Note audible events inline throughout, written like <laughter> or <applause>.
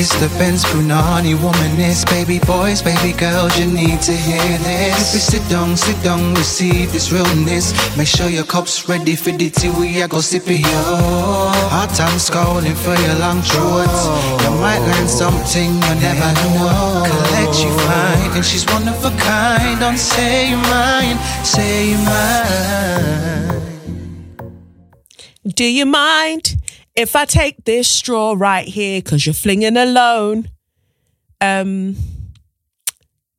It's the Benz Brunani womanist. Baby boys, baby girls, you need to hear this. You sit down, sit down, receive this realness. Make sure your cup's ready for the tea. We are go sip it, yo. Hard time scrolling for your long shorts. You might learn something you never know. Collect you fine, and she's one of a kind. Don't say you mine, say you mine. Do you mind if I take this straw right here because you're flinging alone? Um,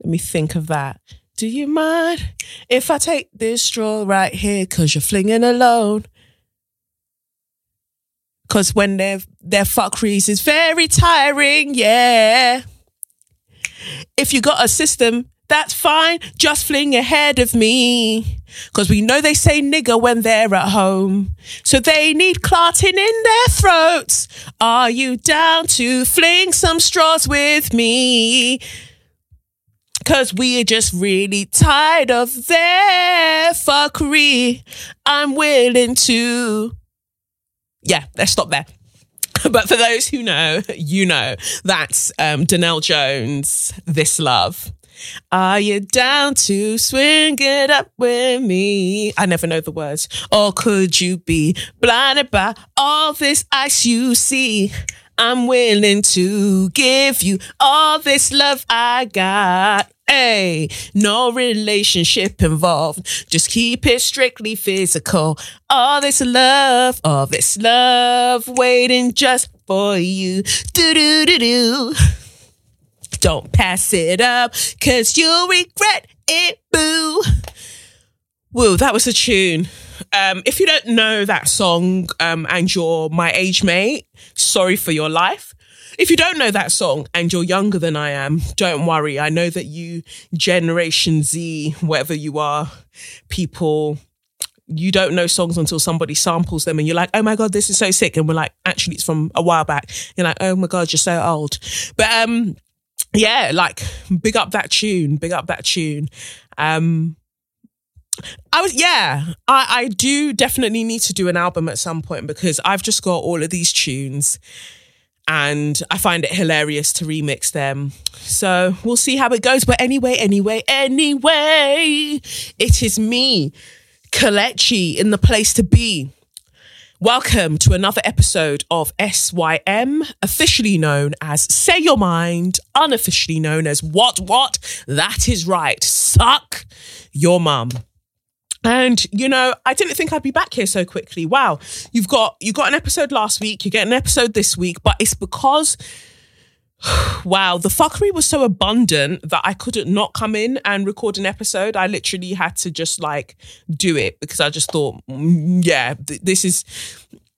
let me think of that. Do you mind if I take this straw right here because you're flinging alone? Because when they're, they're fuckeries is very tiring, yeah. If you got a system, that's fine. Just fling ahead of me. Because we know they say nigger when they're at home. So they need clotting in their throats. Are you down to fling some straws with me? Cause we're just really tired of their fuckery. I'm willing to. Yeah, let's stop there. <laughs> But for those who know, you know, that's um, Donell Jones, This Love. Are you down to swing it up with me? I never know the words. Or could you be blinded by all this ice you see? I'm willing to give you all this love I got. Hey, no relationship involved. Just keep it strictly physical. All this love, all this love waiting just for you. Do do do do. Don't pass it up, cause you'll regret it, boo. Woo, that was a tune. Um, if you don't know that song um, and you're my age mate, sorry for your life. If you don't know that song and you're younger than I am, don't worry. I know that you, Generation Z, whatever you are, people, you don't know songs until somebody samples them and you're like, oh my God, this is so sick. And we're like, actually, it's from a while back. You're like, oh my God, you're so old. But um, yeah, like big up that tune, big up that tune. Um, I was yeah, I, I do definitely need to do an album at some point because I've just got all of these tunes and I find it hilarious to remix them. So we'll see how it goes. But anyway, anyway, anyway, it is me, Kelechi, in the place to be. Welcome to another episode of SYM, officially known as Say Your Mind, unofficially known as What What? That is right. Suck your mum. And you know, I didn't think I'd be back here so quickly. Wow, you've got you got an episode last week, you get an episode this week, but it's because <sighs> wow, the fuckery was so abundant that I couldn't not come in and record an episode. I literally had to just like do it because I just thought, mm, yeah, th- this is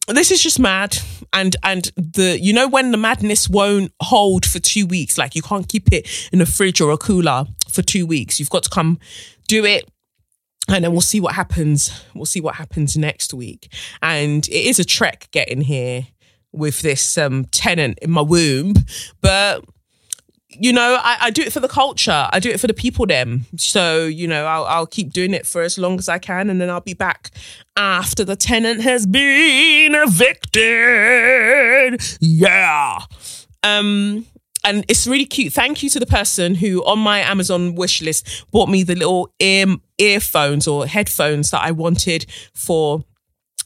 this is just mad. And and the you know when the madness won't hold for 2 weeks? Like you can't keep it in a fridge or a cooler for 2 weeks. You've got to come do it and then we'll see what happens. We'll see what happens next week. And it is a trek getting here with this um, tenant in my womb. But you know, I, I, do it for the culture. I do it for the people. Them. So you know, I'll, I'll keep doing it for as long as I can, and then I'll be back after the tenant has been evicted. Yeah. Um and it's really cute. Thank you to the person who on my Amazon wish list bought me the little ear earphones or headphones that I wanted for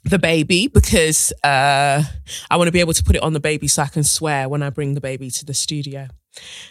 the baby because uh, I want to be able to put it on the baby so I can swear when I bring the baby to the studio.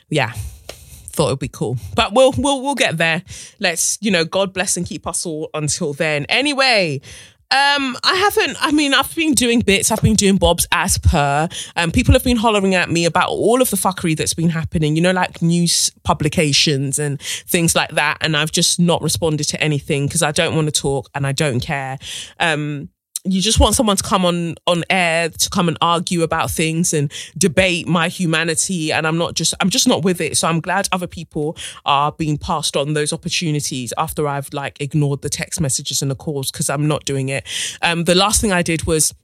Yeah, thought it would be cool, but we'll we'll we'll get there. Let's you know, God bless and keep us all until then. Anyway. Um, I haven't. I mean, I've been doing bits. I've been doing bobs as per. Um, people have been hollering at me about all of the fuckery that's been happening. You know, like news publications and things like that. And I've just not responded to anything because I don't want to talk and I don't care. Um, you just want someone to come on on air to come and argue about things and debate my humanity and i'm not just i'm just not with it so i'm glad other people are being passed on those opportunities after i've like ignored the text messages and the calls because i'm not doing it um the last thing i did was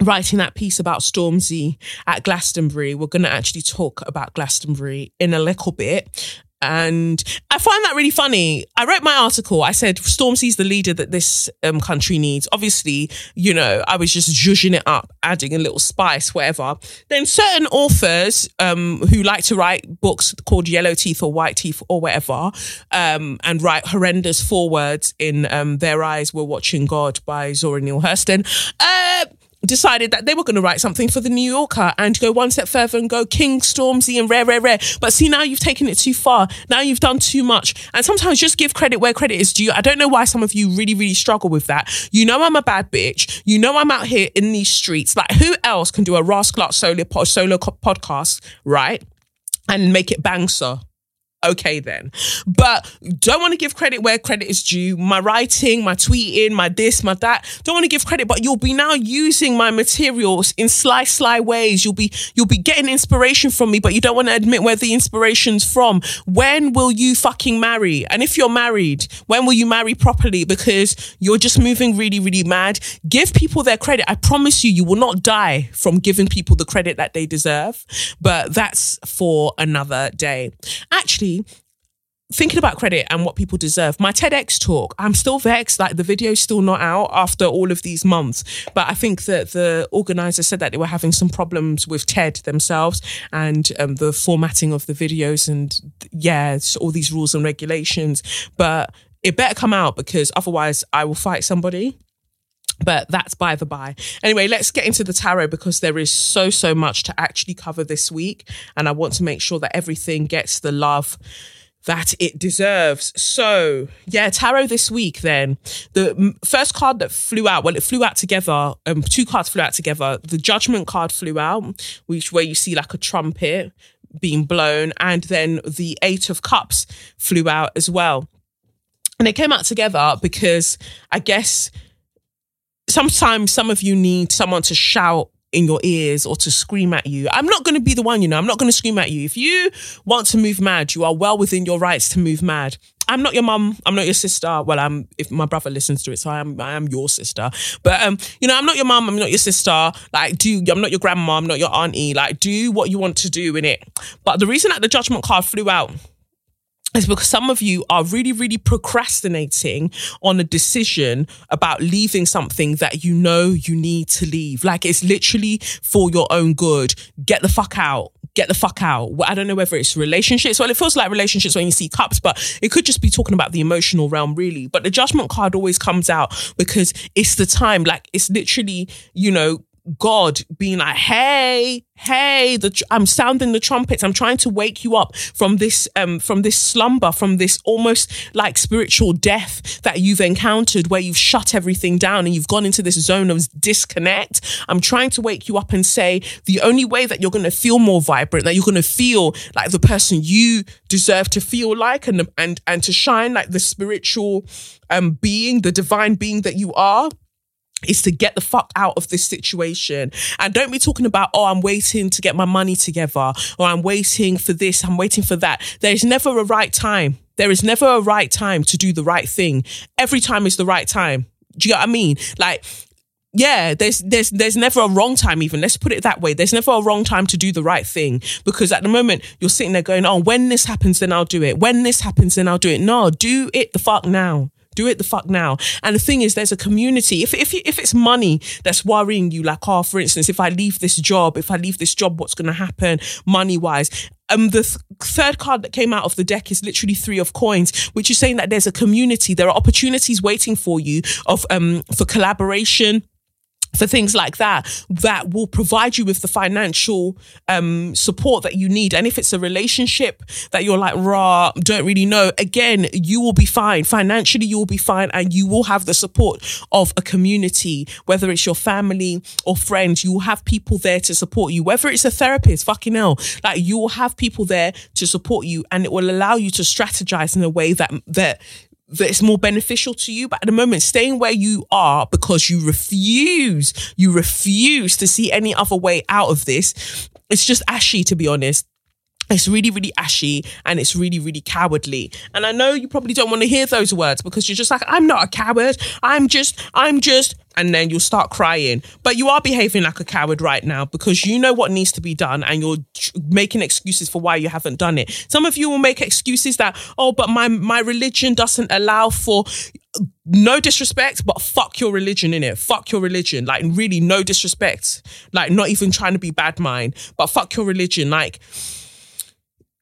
writing that piece about Stormzy at Glastonbury. We're going to actually talk about Glastonbury in a little bit. And I find that really funny. I wrote my article. I said Stormzy's the leader that this um, country needs. Obviously, you know, I was just zhuzhing it up, adding a little spice, whatever. Then certain authors um, who like to write books called Yellow Teeth or White Teeth or whatever, um, and write horrendous forewords in um, Their Eyes Were Watching God by Zora Neale Hurston. Uh, decided that they were going to write something for the New Yorker and go one step further and go King Stormzy and rare, rare, rare. But see, now you've taken it too far. Now you've done too much. And sometimes just give credit where credit is due. I don't know why some of you really, really struggle with that. You know, I'm a bad bitch. You know, I'm out here in these streets. Like, who else can do a Rascal solo, solo podcast, right? And make it bang, sir okay then. But don't want to give credit where credit is due. My writing, my tweeting, my this, my that. Don't want to give credit, but you'll be now using my materials in sly, sly ways. You'll be you'll be getting inspiration from me, but you don't want to admit where the inspiration's from. When will you fucking marry? And if you're married, when will you marry properly? Because you're just moving really, really mad. Give people their credit. I promise you, you will not die from giving people the credit that they deserve. But that's for another day. Actually, thinking about credit and what people deserve, my TEDx talk, I'm still vexed. Like the video's still not out after all of these months. But I think that the organizer said that they were having some problems with TED themselves and um, the formatting of the videos and yeah, all these rules and regulations. But it better come out because otherwise I will fight somebody but that's by the by. Anyway, let's get into the tarot because there is so, so much to actually cover this week. And I want to make sure that everything gets the love that it deserves. So, yeah, tarot this week then. The first card that flew out, well, it flew out together, um, two cards flew out together. The judgment card flew out, which where you see like a trumpet being blown, and then the eight of cups flew out as well. And they came out together because I guess sometimes some of you need someone to shout in your ears or to scream at you. I'm not going to be the one, you know, I'm not going to scream at you. If you want to move mad, you are well within your rights to move mad. I'm not your mum. I'm not your sister. Well, I'm if my brother listens to it, so I am I am your sister. But um, you know, I'm not your mum. I'm not your sister. Like, do I'm not your grandma. I'm not your auntie. Like, do what you want to do in it. But the reason that the judgment card flew out is because some of you are really, really procrastinating on a decision about leaving something that you know you need to leave. Like it's literally for your own good. Get the fuck out. Get the fuck out. I don't know whether it's relationships. Well, it feels like relationships when you see cups, but it could just be talking about the emotional realm, really. But the judgment card always comes out because it's the time. Like it's literally, you know, God being like, hey, hey, tr- I'm sounding the trumpets. I'm trying to wake you up from this, um, from this slumber, from this almost like spiritual death that you've encountered where you've shut everything down and you've gone into this zone of disconnect. I'm trying to wake you up and say the only way that you're going to feel more vibrant, that you're going to feel like the person you deserve to feel like and, and, and to shine like the spiritual, um, being, the divine being that you are is to get the fuck out of this situation. And don't be talking about, oh, I'm waiting to get my money together, or I'm waiting for this, I'm waiting for that. There's never a right time. There is never a right time to do the right thing. Every time is the right time. Do you know what I mean? Like, yeah, there's there's there's never a wrong time even. Let's put it that way. There's never a wrong time to do the right thing because at the moment you're sitting there going, "Oh, when this happens then I'll do it. When this happens then I'll do it." No, do it the fuck now. Do it the fuck now. And the thing is, there's a community. If if if it's money that's worrying you, like oh, for instance, if I leave this job, if I leave this job, what's going to happen money wise? Um, the th- third card that came out of the deck is literally three of coins, which is saying that there's a community. There are opportunities waiting for you of um for collaboration for things like that that will provide you with the financial um, support that you need. And if it's a relationship that you're like raw don't really know again you will be fine. Financially you will be fine and you will have the support of a community whether it's your family or friends. You will have people there to support you. Whether it's a therapist fucking hell. Like you will have people there to support you and it will allow you to strategize in a way that that that it's more beneficial to you. But at the moment, staying where you are because you refuse, you refuse to see any other way out of this. It's just ashy, to be honest. It's really, really ashy and it's really, really cowardly. And I know you probably don't want to hear those words because you're just like, I'm not a coward. I'm just, I'm just, and then you'll start crying. But you are behaving like a coward right now because you know what needs to be done and you're making excuses for why you haven't done it. Some of you will make excuses that, oh, but my, my religion doesn't allow for no disrespect, but fuck your religion in it. Fuck your religion. Like really no disrespect. Like not even trying to be bad mind, but fuck your religion. Like,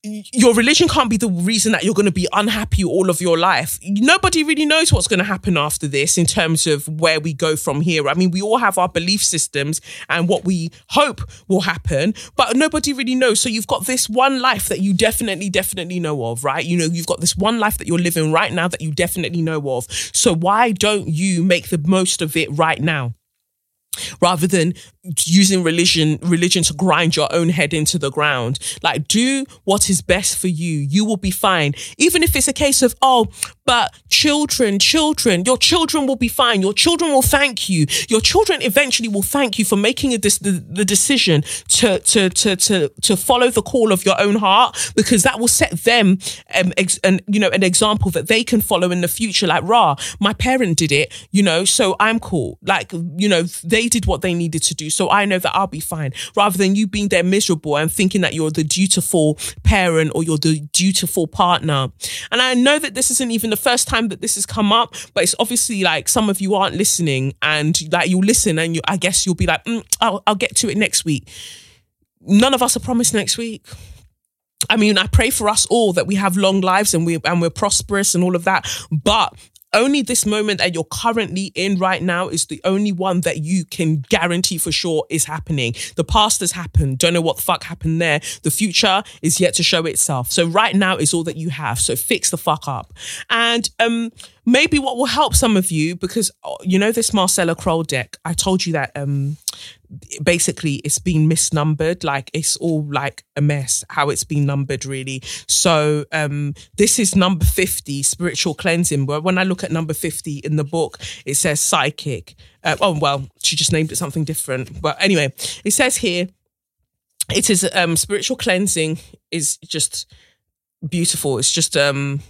your religion can't be the reason that you're going to be unhappy all of your life. Nobody really knows what's going to happen after this in terms of where we go from here. I mean, we all have our belief systems and what we hope will happen, but nobody really knows. So you've got this one life that you definitely, definitely know of, right? You know, you've got this one life that you're living right now that you definitely know of. So why don't you make the most of it right now? rather than using religion religion to grind your own head into the ground. Like do what is best for you. You will be fine. Even if it's a case of oh but children children your children will be fine. Your children will thank you. Your children eventually will thank you for making a the, the decision to, to to to to follow the call of your own heart because that will set them um, ex- and you know an example that they can follow in the future. Like rah my parent did it you know so i'm cool. Like you know they did what they needed to do. So I know that I'll be fine rather than you being there miserable and thinking that you're the dutiful parent or you're the dutiful partner. And I know that this isn't even the first time that this has come up, but it's obviously like some of you aren't listening and like you'll listen and you, I guess you'll be like, mm, I'll, I'll get to it next week. None of us are promised next week. I mean, I pray for us all that we have long lives and we and we're prosperous and all of that. But only this moment that you're currently in right now is the only one that you can guarantee for sure is happening. The past has happened. Don't know what the fuck happened there. The future is yet to show itself. So right now is all that you have. So fix the fuck up. And um maybe what will help some of you because uh, you know this Marcella Kroll deck. I told you that um basically it's been misnumbered. Like it's all like a mess how it's been numbered really. So um this is number 50 spiritual cleansing. But when i look at number 50 in the book it says psychic. Uh, oh well she just named it something different. But anyway it says here it is um spiritual cleansing is just beautiful. It's just um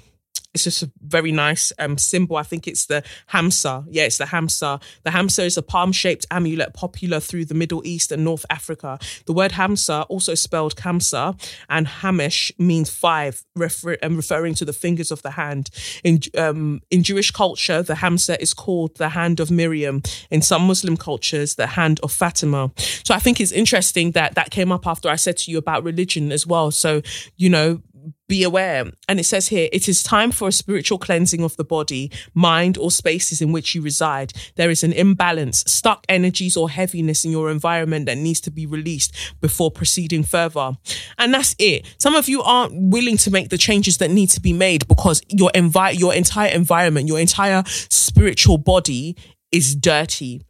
it's just a very nice um, symbol. I think it's the Hamsa. Yeah, it's the Hamsa. The Hamsa is a palm shaped amulet popular through the Middle East and North Africa. The word Hamsa, also spelled Khamsa, and Hamesh means five, refer- um, referring to the fingers of the hand. In, um, in Jewish culture, the Hamsa is called the hand of Miriam. In some Muslim cultures, the hand of Fatima. So I think it's interesting that that came up after I said to you about religion as well. So, you know, be aware. And it says here, it is time for a spiritual cleansing of the body, mind, or spaces in which you reside. There is an imbalance, stuck energies, or heaviness in your environment that needs to be released before proceeding further. And that's it. Some of you aren't willing to make the changes that need to be made because your envi- your entire environment, your entire spiritual body is dirty.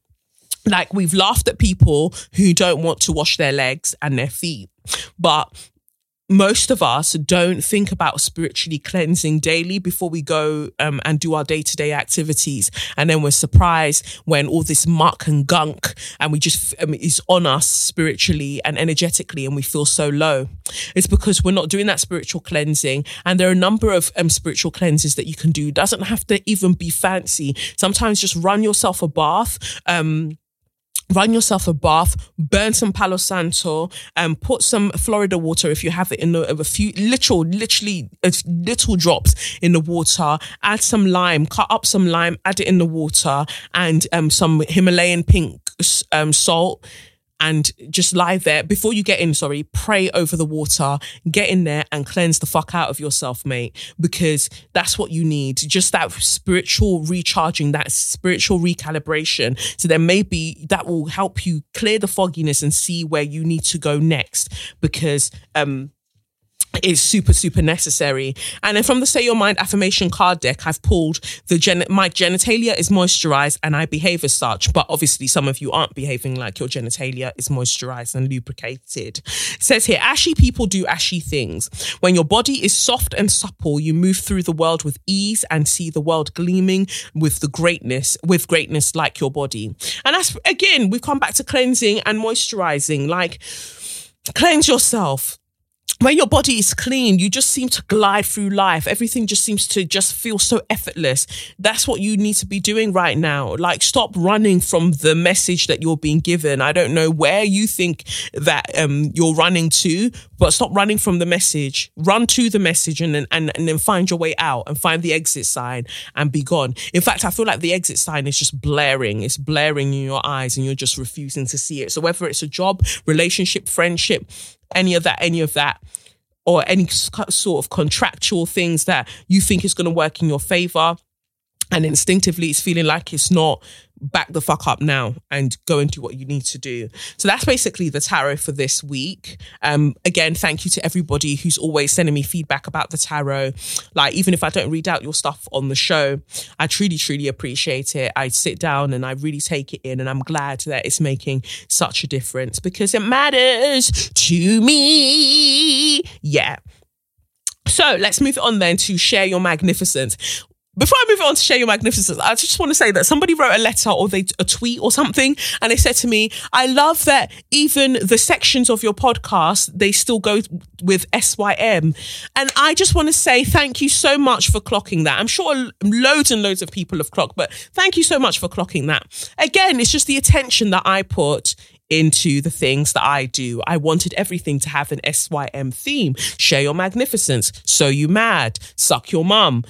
Like we've laughed at people who don't want to wash their legs and their feet. But most of us don't think about spiritually cleansing daily before we go um, and do our day to day activities. And then we're surprised when all this muck and gunk and we just um, is on us spiritually and energetically and we feel so low. It's because we're not doing that spiritual cleansing. And there are a number of um, spiritual cleanses that you can do. Doesn't have to even be fancy. Sometimes just run yourself a bath. Um, run yourself a bath, burn some Palo Santo, and put some Florida water if you have it in the, a few literal, literally little drops in the water. Add some lime, cut up some lime, add it in the water, and um, some Himalayan pink um, salt and just lie there before you get in. Sorry, pray over the water, get in there and cleanse the fuck out of yourself, mate, because that's what you need. Just that spiritual recharging, that spiritual recalibration. So then maybe that will help you clear the fogginess and see where you need to go next because, um, is super super necessary. And then from the say your mind affirmation card deck i've pulled the gen my genitalia is moisturized and i behave as such but obviously some of you aren't behaving like your genitalia is moisturized and lubricated. It says here ashy people do ashy things. When your body is soft and supple you move through the world with ease and see the world gleaming with the greatness with greatness like your body. And that's again we've come back to cleansing and moisturizing. Like cleanse yourself when your body is clean, you just seem to glide through life. Everything just seems to just feel so effortless. That's what you need to be doing right now. Like, stop running from the message that you're being given. I don't know where you think that um, you're running to, but stop running from the message. Run to the message and then and, and then find your way out and find the exit sign and be gone. In fact, I feel like the exit sign is just blaring. It's blaring in your eyes and you're just refusing to see it. So whether it's a job, relationship, friendship, any of that, any of that, or any sort of contractual things that you think is going to work in your favor. And instinctively, it's feeling like it's not back the fuck up now and go and do what you need to do. So that's basically the tarot for this week. Um, again, thank you to everybody who's always sending me feedback about the tarot. Like, even if I don't read out your stuff on the show, I truly, truly appreciate it. I sit down and I really take it in, and I'm glad that it's making such a difference because it matters to me. Yeah. So let's move on then to share your magnificence before I move on to share your magnificence, I just want to say that somebody wrote a letter or they a tweet or something, and they said to me, "I love that even the sections of your podcast they still go with SYM," and I just want to say thank you so much for clocking that. I'm sure loads and loads of people have clocked, but thank you so much for clocking that. Again, it's just the attention that I put into the things that I do. I wanted everything to have an SYM theme. Share your magnificence. So you mad. Suck your mum.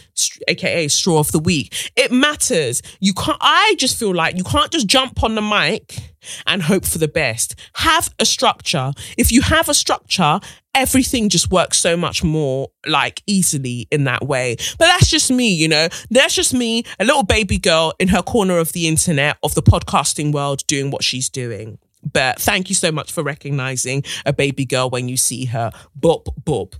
AKA straw of the week. It matters. You can't, I just feel like you can't just jump on the mic and hope for the best. Have a structure. If you have a structure, everything just works so much more like easily in that way. But that's just me, you know, that's just me, a little baby girl in her corner of the internet, of the podcasting world, doing what she's doing. But thank you so much for recognizing a baby girl when you see her. Bop, bop.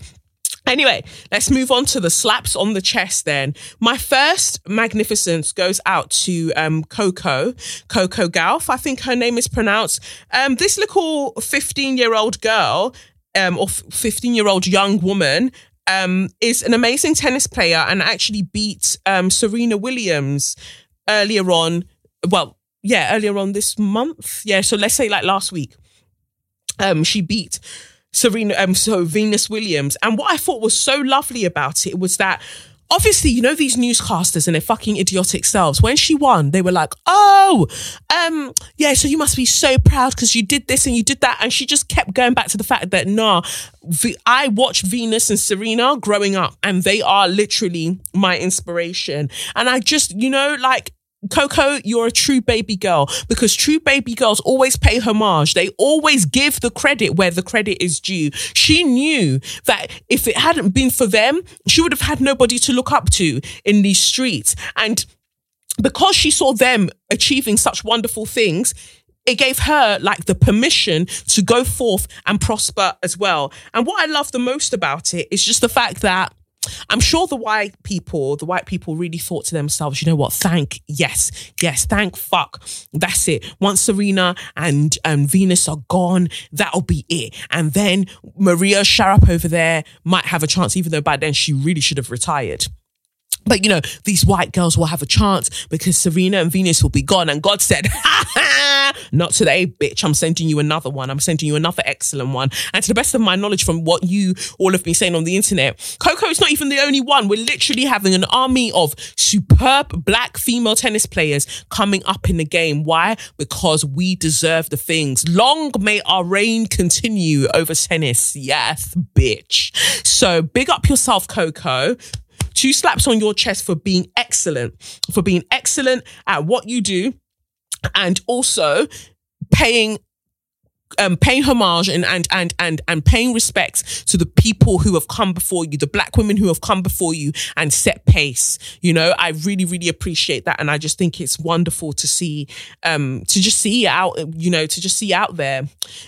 Anyway, let's move on to the slaps on the chest then. My first magnificence goes out to um, Coco, Coco Gauff. I think her name is pronounced. Um, this little 15 year old girl um, or 15 year old young woman um, is an amazing tennis player and actually beat um, Serena Williams earlier on. Well, yeah, earlier on this month. Yeah, so let's say like last week, um, she beat Serena, um, so Venus Williams. And what I thought was so lovely about it was that obviously, you know, these newscasters and their fucking idiotic selves, when she won, they were like, oh, um, yeah, so you must be so proud because you did this and you did that. And she just kept going back to the fact that, nah, I watched Venus and Serena growing up and they are literally my inspiration. And I just, you know, like, Coco, you're a true baby girl because true baby girls always pay homage. They always give the credit where the credit is due. She knew that if it hadn't been for them, she would have had nobody to look up to in these streets. And because she saw them achieving such wonderful things, it gave her like the permission to go forth and prosper as well. And what I love the most about it is just the fact that I'm sure the white people, the white people really thought to themselves, you know what? Thank, yes, yes, thank fuck. That's it. Once Serena and um, Venus are gone, that'll be it. And then Maria Sharapova there might have a chance, even though by then she really should have retired. But you know, these white girls will have a chance because Serena and Venus will be gone. And God said, <laughs> not today, bitch. I'm sending you another one. I'm sending you another excellent one. And to the best of my knowledge from what you all have been saying on the internet, Coco is not even the only one. We're literally having an army of superb black female tennis players coming up in the game. Why? Because we deserve the things. Long may our reign continue over tennis. Yes, bitch. So big up yourself, Coco two slaps on your chest for being excellent, for being excellent at what you do, and also paying um, paying homage and, and and and and paying respects to the people who have come before you, the black women who have come before you and set pace. You know, I really really appreciate that, and I just think it's wonderful to see, um, to just see out, you know, to just see out there.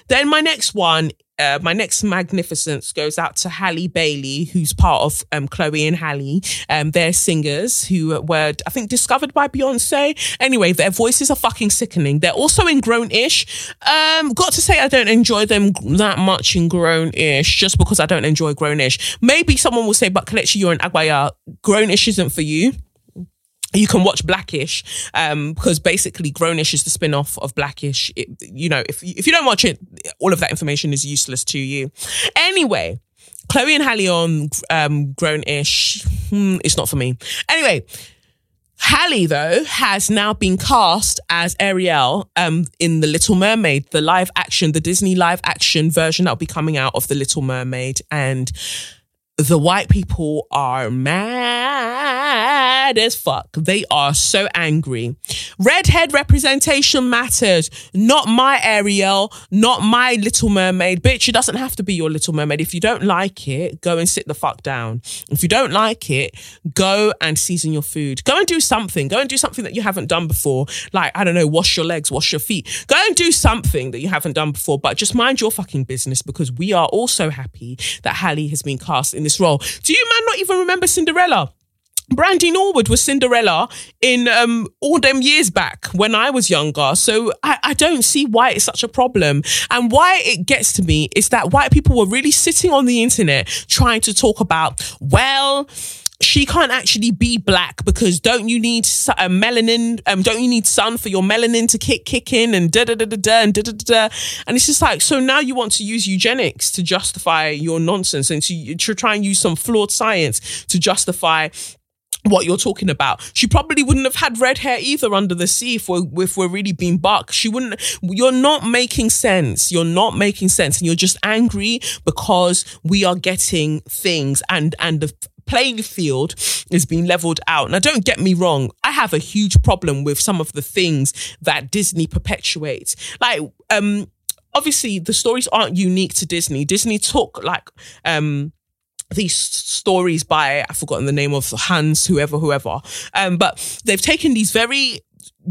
Then my next one uh, my next magnificence goes out to Halle Bailey, who's part of um, Chloe and Halle. Um, they're singers who were, I think, discovered by Beyonce. Anyway, their voices are fucking sickening. They're also in Grown-ish. Um, got to say, I don't enjoy them that much in Grown-ish, just because I don't enjoy Grown-ish. Maybe someone will say, but Kelechi, you're an Agbaya. Grown-ish isn't for you you can watch Blackish um, because basically Grownish is the spin-off of Blackish. It, you know, if if you don't watch it, all of that information is useless to you. Anyway, Chloe and Halle on um, grown-ish. Hmm, it's not for me. Anyway, Halle though has now been cast as Ariel um, in the Little Mermaid, the live action, the Disney live action version that'll be coming out of the Little Mermaid, and the white people are mad as fuck. They are so angry. Redhead representation matters. Not my Ariel, not my Little Mermaid. Bitch, it doesn't have to be your Little Mermaid. If you don't like it, go and sit the fuck down. If you don't like it, go and season your food. Go and do something. Go and do something that you haven't done before. Like, I don't know, wash your legs, wash your feet. Go and do something that you haven't done before, but just mind your fucking business because we are also happy that Halle has been cast in this role. Do you man not even remember Cinderella? Brandy Norwood was Cinderella in um, all them years back when I was younger. So I, I don't see why it's such a problem. And why it gets to me is that white people were really sitting on the internet trying to talk about, well, she can't actually be black because don't you need a melanin? Um, don't you need sun for your melanin to kick kick in and da da da da da and da da da da? And it's just like so now you want to use eugenics to justify your nonsense and to, to try and use some flawed science to justify what you're talking about. She probably wouldn't have had red hair either under the sea if we're, if we're really being buck. She wouldn't, you're not making sense. You're not making sense and you're just angry because we are getting things and, and the playing field is being leveled out. Now, don't get me wrong, I have a huge problem with some of the things that Disney perpetuates. Like, um, obviously, the stories aren't unique to Disney. Disney took like um these stories by I've forgotten the name of Hans, whoever, whoever. Um, but they've taken these very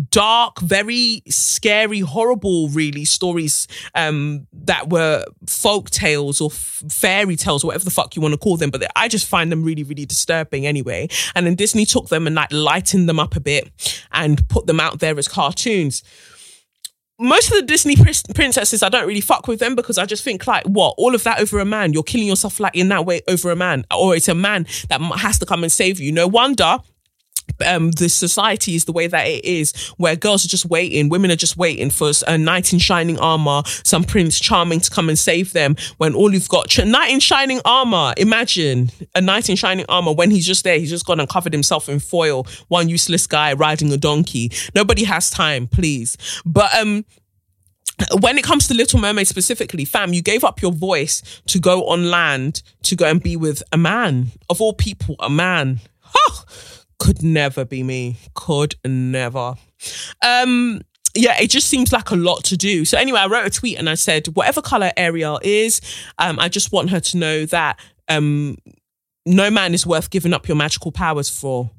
dark, very scary, horrible, really stories um, that were folk tales or f- fairy tales, whatever the fuck you want to call them. But I just find them really, really disturbing anyway. And then Disney took them and like lightened them up a bit and put them out there as cartoons most of the Disney princesses, I don't really fuck with them because I just think like, what, all of that over a man? You're killing yourself like in that way over a man, or it's a man that has to come and save you. No wonder um, the society is the way that it is, where girls are just waiting, women are just waiting for a knight in shining armor, some prince charming to come and save them. When all you've got, knight in shining armor. Imagine a knight in shining armor when he's just there, he's just gone and covered himself in foil. One useless guy riding a donkey. Nobody has time, please. But um, when it comes to Little Mermaid specifically, fam, you gave up your voice to go on land to go and be with a man. Of all people, a man. Huh could never be me. Could never. Um, yeah, it just seems like a lot to do. So anyway, I wrote a tweet and I said, whatever color Ariel is, um, I just want her to know that um, no man is worth giving up your magical powers for.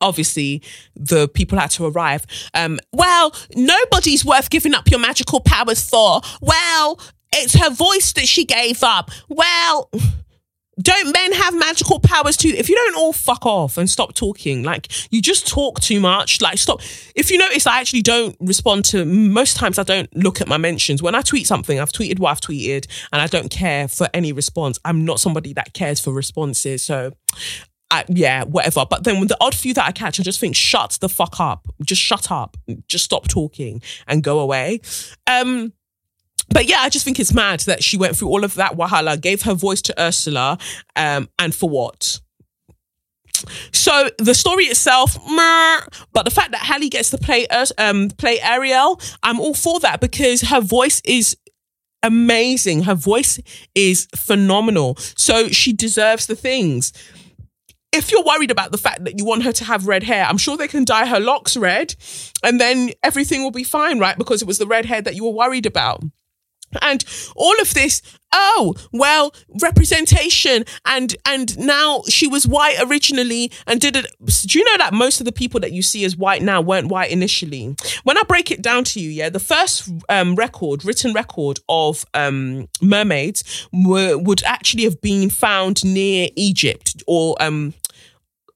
Obviously, the people had to arrive. Um, well, nobody's worth giving up your magical powers for. Well, it's her voice that she gave up. Well, don't men have magical powers too? If you don't all fuck off and stop talking, like you just talk too much, like stop. If you notice, I actually don't respond to most times. I don't look at my mentions when I tweet something. I've tweeted what I've tweeted, and I don't care for any response. I'm not somebody that cares for responses, so. I, yeah, whatever. But then the odd few that I catch, I just think, shut the fuck up. Just shut up. Just stop talking and go away. Um, but yeah, I just think it's mad that she went through all of that wahala, gave her voice to Ursula, um, and for what? So the story itself, meh, but the fact that Halle gets to play um play Ariel, I'm all for that because her voice is amazing. Her voice is phenomenal. So she deserves the things. If you're worried about the fact that you want her to have red hair, I'm sure they can dye her locks red and then everything will be fine, right? Because it was the red hair that you were worried about. And all of this, oh, well, representation and and now she was white originally and did it. Do you know that most of the people that you see as white now weren't white initially? When I break it down to you, yeah, the first um, record, written record of um, mermaids were, would actually have been found near Egypt or um,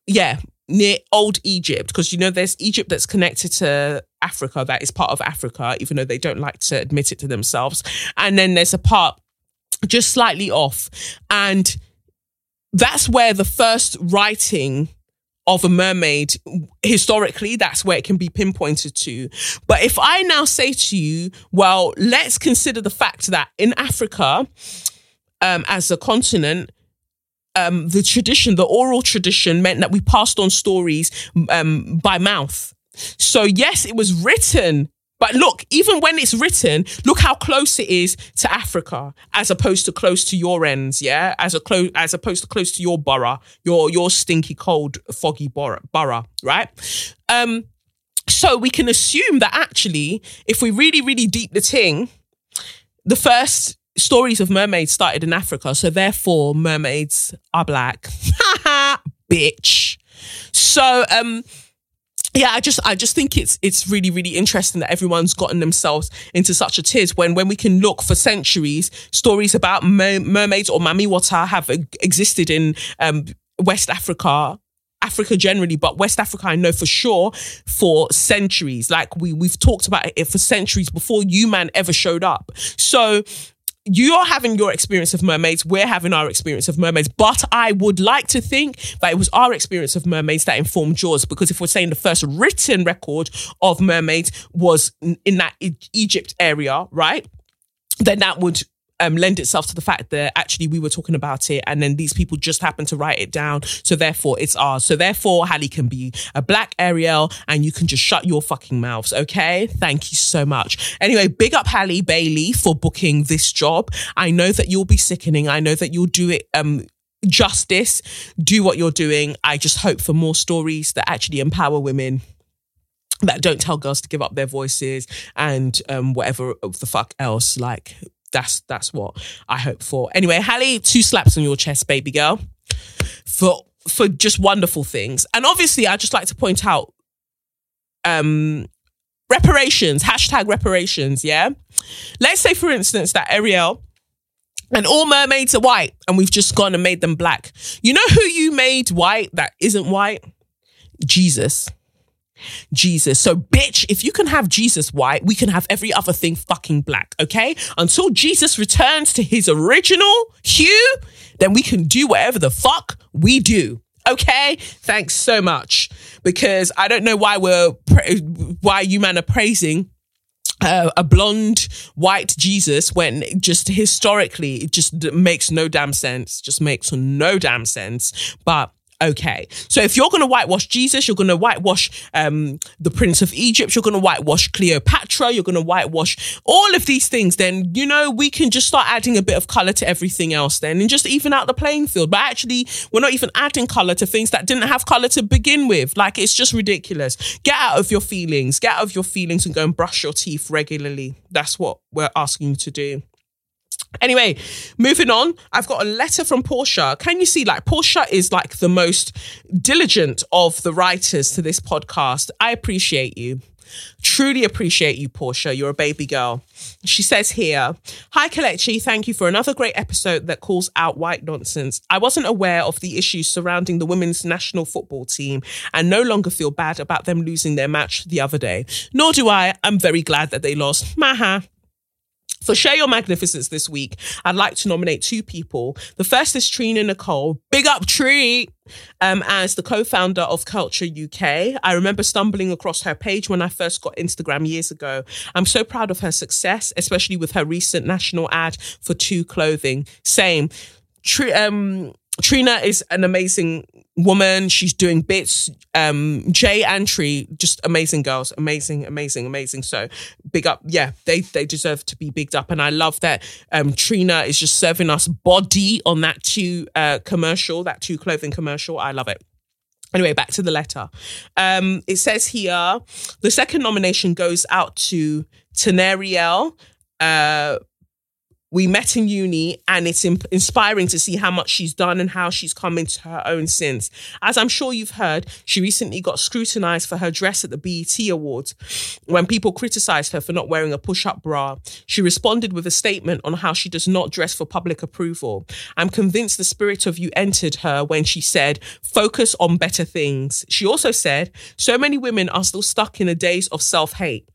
yeah, near old Egypt, because you know there's Egypt that's connected to Africa, that is part of Africa, even though they don't like to admit it to themselves. And then there's a part just slightly off. And that's where the first writing of a mermaid historically that's where it can be pinpointed to but if i now say to you well let's consider the fact that in africa um, as a continent, um, the tradition, the oral tradition, meant that we passed on stories um, by mouth. So yes, it was written. But look, even when it's written, look how close it is to Africa, as opposed to close to your ends, yeah, as a close, as opposed to close to your borough, your your stinky, cold, foggy borough, borough right? Um, so we can assume that actually, if we really, really deep the thing, the first stories of mermaids started in Africa. So therefore, mermaids are black. <laughs> Bitch. So, um, yeah, I just I just think it's it's really really interesting that everyone's gotten themselves into such a tiz when when we can look for centuries stories about mer- mermaids or mami wata have existed in um, West Africa Africa generally, but West Africa, I know for sure for centuries. Like we we've talked about it for centuries before you man ever showed up. So you're having your experience of mermaids, we're having our experience of mermaids, but I would like to think that it was our experience of mermaids that informed yours. Because if we're saying the first written record of mermaids was in that Egypt area, right? Then that would um, lend itself to the fact that actually we were talking about it and then these people just happened to write it down. So therefore it's ours. So therefore Halle can be a black Ariel and you can just shut your fucking mouths. Okay. Thank you so much. Anyway, big up Halle Bailey for booking this job. I know that you'll be sickening. I know that you'll do it, um, justice, do what you're doing. I just hope for more stories that actually empower women that don't tell girls to give up their voices and um, whatever the fuck else. Like, that's that's what I hope for. Anyway, Halle, two slaps on your chest, baby girl, for for just wonderful things. And obviously, I just like to point out, um, reparations hashtag reparations. Yeah, let's say for instance that Ariel. And all mermaids are white, and we've just gone and made them black. You know who you made white that isn't white? Jesus. Jesus. So, bitch, if you can have Jesus white, we can have every other thing fucking black, okay? Until Jesus returns to his original hue, then we can do whatever the fuck we do. Okay, thanks so much. Because I don't know why we're why you man are praising uh, a blonde white Jesus when just historically it just makes no damn sense. Just makes no damn sense. But okay. So if you're going to whitewash Jesus, you're going to whitewash um, the Prince of Egypt, you're going to whitewash Cleopatra, you're going to whitewash all of these things, then, you know, we can just start adding a bit of color to everything else then and just even out the playing field. But actually, we're not even adding color to things that didn't have color to begin with. Like, it's just ridiculous. Get out of your feelings, get out of your feelings and go and brush your teeth regularly. That's what we're asking you to do. Anyway, moving on, I've got a letter from Portia. Can you see, like, Portia is like the most diligent of the writers to this podcast. I appreciate you. Truly appreciate you, Portia. You're a baby girl. She says here, Hi, Kelechi. Thank you for another great episode that calls out white nonsense. I wasn't aware of the issues surrounding the women's national football team and no longer feel bad about them losing their match the other day. Nor do I. I'm very glad that they lost. Maha. For Share Your Magnificence this week, I'd like to nominate two people. The first is Trina Nicole. Big up Tree! Um, as the co-founder of Culture UK. I remember stumbling across her page when I first got Instagram years ago. I'm so proud of her success, especially with her recent national ad for Two Clothing. Same. Tree, um, Trina is an amazing woman. She's doing bits. Um, Jay and Tree, just amazing girls, amazing, amazing, amazing. So big up, yeah, they they deserve to be bigged up, and I love that. Um, Trina is just serving us body on that two uh, commercial, that two clothing commercial. I love it. Anyway, back to the letter. Um, it says here the second nomination goes out to Teneriel. Uh, we met in uni and it's inspiring to see how much she's done and how she's come into her own since. As I'm sure you've heard, she recently got scrutinized for her dress at the BET Awards when people criticized her for not wearing a push up bra. She responded with a statement on how she does not dress for public approval. I'm convinced the spirit of you entered her when she said, focus on better things. She also said, so many women are still stuck in a days of self hate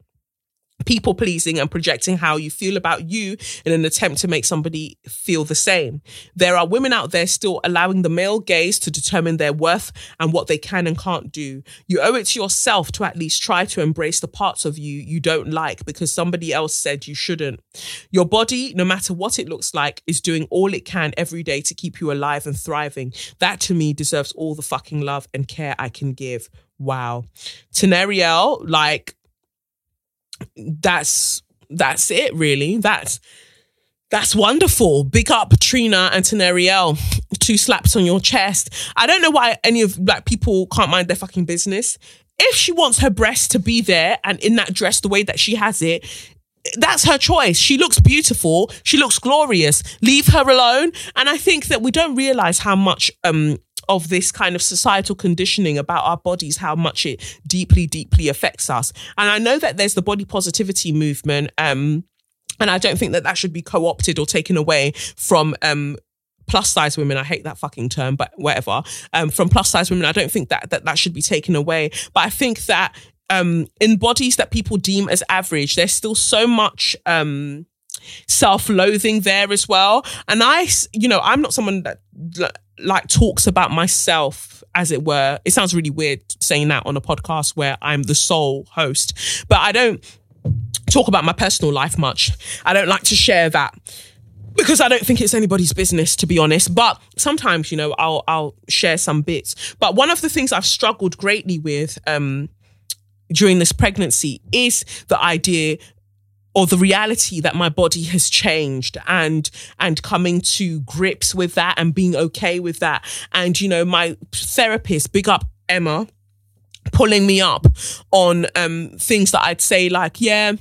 people pleasing and projecting how you feel about you in an attempt to make somebody feel the same. There are women out there still allowing the male gaze to determine their worth and what they can and can't do. You owe it to yourself to at least try to embrace the parts of you you don't like because somebody else said you shouldn't. Your body, no matter what it looks like, is doing all it can every day to keep you alive and thriving. That to me deserves all the fucking love and care I can give. Wow. Teneriel, like, that's that's it really. That's that's wonderful. Big up Trina and Teneriel. Two slaps on your chest. I don't know why any of like people can't mind their fucking business. If she wants her breast to be there and in that dress the way that she has it, that's her choice. She looks beautiful. She looks glorious. Leave her alone. And I think that we don't realize how much um of this kind of societal conditioning about our bodies, how much it deeply, deeply affects us. And I know that there's the body positivity movement. Um, and I don't think that that should be co-opted or taken away from um, plus size women. I hate that fucking term, but whatever. Um, from plus size women, I don't think that that, that should be taken away. But I think that um, in bodies that people deem as average, there's still so much um, self-loathing there as well. And I, you know, I'm not someone that like talks about myself as it were it sounds really weird saying that on a podcast where i'm the sole host but i don't talk about my personal life much i don't like to share that because I don't think it's anybody's business to be honest. But sometimes, you know, I'll I'll share some bits. But one of the things I've struggled greatly with um, during this pregnancy is the idea or the reality that my body has changed and and coming to grips with that and being okay with that. And you know my therapist big up Emma pulling me up on um, things that I'd say like, yeah,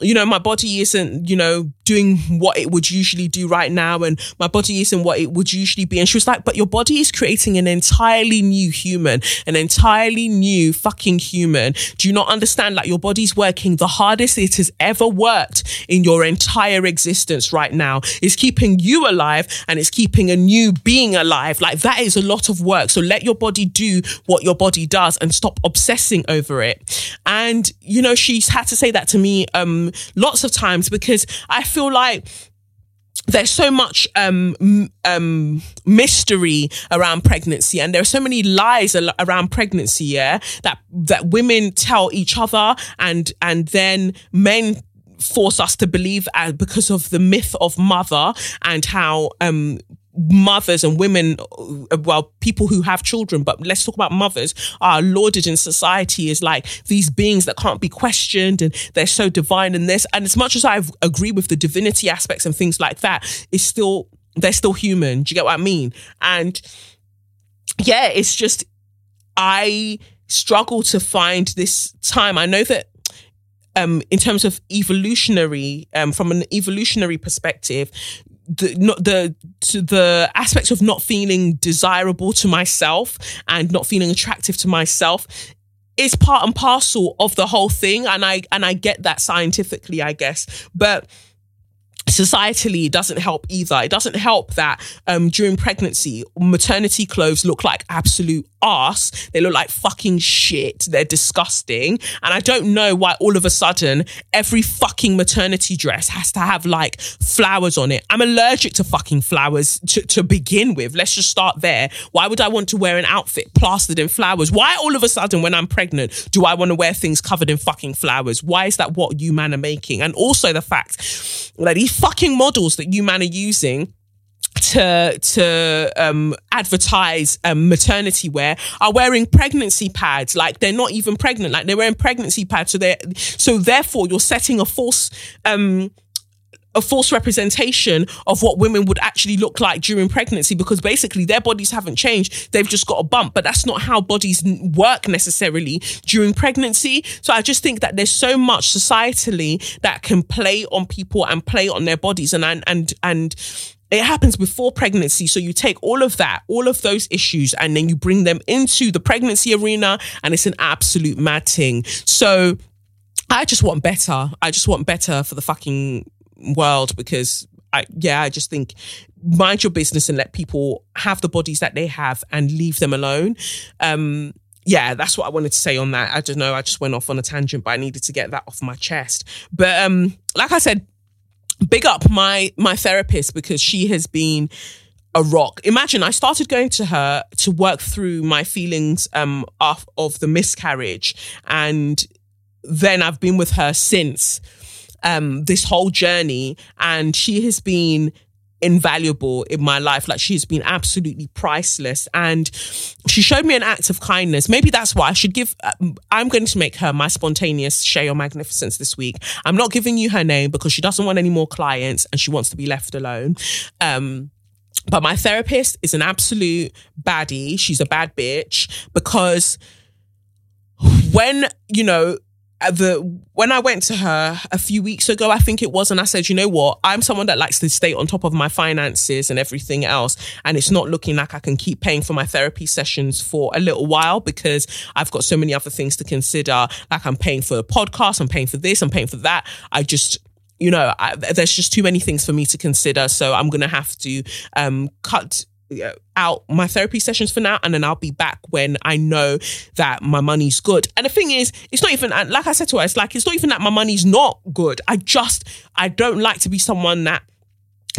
you know, my body isn't, you know, doing what it would usually do right now and my body isn't what it would usually be. And she was like, but your body is creating an entirely new human, an entirely new fucking human. Do you not understand? Like your body's working the hardest it has ever worked in your entire existence right now. It's keeping you alive and it's keeping a new being alive. Like that is a lot of work. So let your body do what your body does and stop obsessing over it. And, you know, she's had to say that to me um, lots of times because I feel like there's so much um, um, mystery around pregnancy, and there are so many lies al- around pregnancy. Yeah, that that women tell each other, and and then men force us to believe uh, because of the myth of mother and how um, mothers and women, uh, well, people who have children, but let's talk about mothers, are lauded in society as like these beings that can't be questioned and they're so divine and this. And as much as I agree with the divinity aspects and things like that, it's still, they're still human. Do you get what I mean? And yeah, it's just, I struggle to find this time. I know that um, in terms of evolutionary, um, from an evolutionary perspective, the not the the aspects of not feeling desirable to myself and not feeling attractive to myself is part and parcel of the whole thing. And i and i get that scientifically i guess. But societally it doesn't help either. It doesn't help that um, during pregnancy maternity clothes look like absolute ass. They look like fucking shit. They're disgusting. And i don't know why all of a sudden every fucking maternity dress has to have like flowers on it. I'm allergic to fucking flowers to, to begin with. Let's just start there. Why would i want to wear an outfit plastered in flowers? Why all of a sudden when i'm pregnant do i want to wear things covered in fucking flowers? Why is that what you man are making? And also the fact that these fucking models that you man are using to to um, advertise um, maternity wear are wearing pregnancy pads. Like they're not even pregnant. Like they're wearing pregnancy pads. So they so therefore you're setting a false um, a false representation of what women would actually look like during pregnancy because basically their bodies haven't changed. They've just got a bump, but that's not how bodies work necessarily during pregnancy. So I just think that there's so much societally that can play on people and play on their bodies. And, and, and, and it happens before pregnancy. So you take all of that, all of those issues, and then you bring them into the pregnancy arena, and it's an absolute mad thing. So I just want better. I just want better for the fucking world because I, yeah, I just think mind your business and let people have the bodies that they have and leave them alone. Um, yeah, that's what I wanted to say on that. I don't know. I just went off on a tangent, but I needed to get that off my chest. But um, like I said, big up my my therapist because she has been a rock. Imagine I started going to her to work through my feelings um of, of the miscarriage and then I've been with her since um this whole journey and she has been invaluable in my life. Like she's been absolutely priceless. And she showed me an act of kindness. Maybe that's why I should give, um, I'm going to make her my spontaneous share your magnificence this week. I'm not giving you her name because she doesn't want any more clients and she wants to be left alone. Um, but my therapist is an absolute baddie. She's a bad bitch because when, you know, the when I went to her a few weeks ago, I think it was, and I said, you know what, I'm someone that likes to stay on top of my finances and everything else, and it's not looking like I can keep paying for my therapy sessions for a little while because I've got so many other things to consider. Like I'm paying for a podcast, I'm paying for this, I'm paying for that. I just you know, I, there's just too many things for me to consider. So I'm going to have to um, cut Uh, out my therapy sessions for now and then I'll be back when I know that my money's good. And the thing is, it's not even uh, like I said to her, it's like it's not even that my money's not good. I just I don't like to be someone that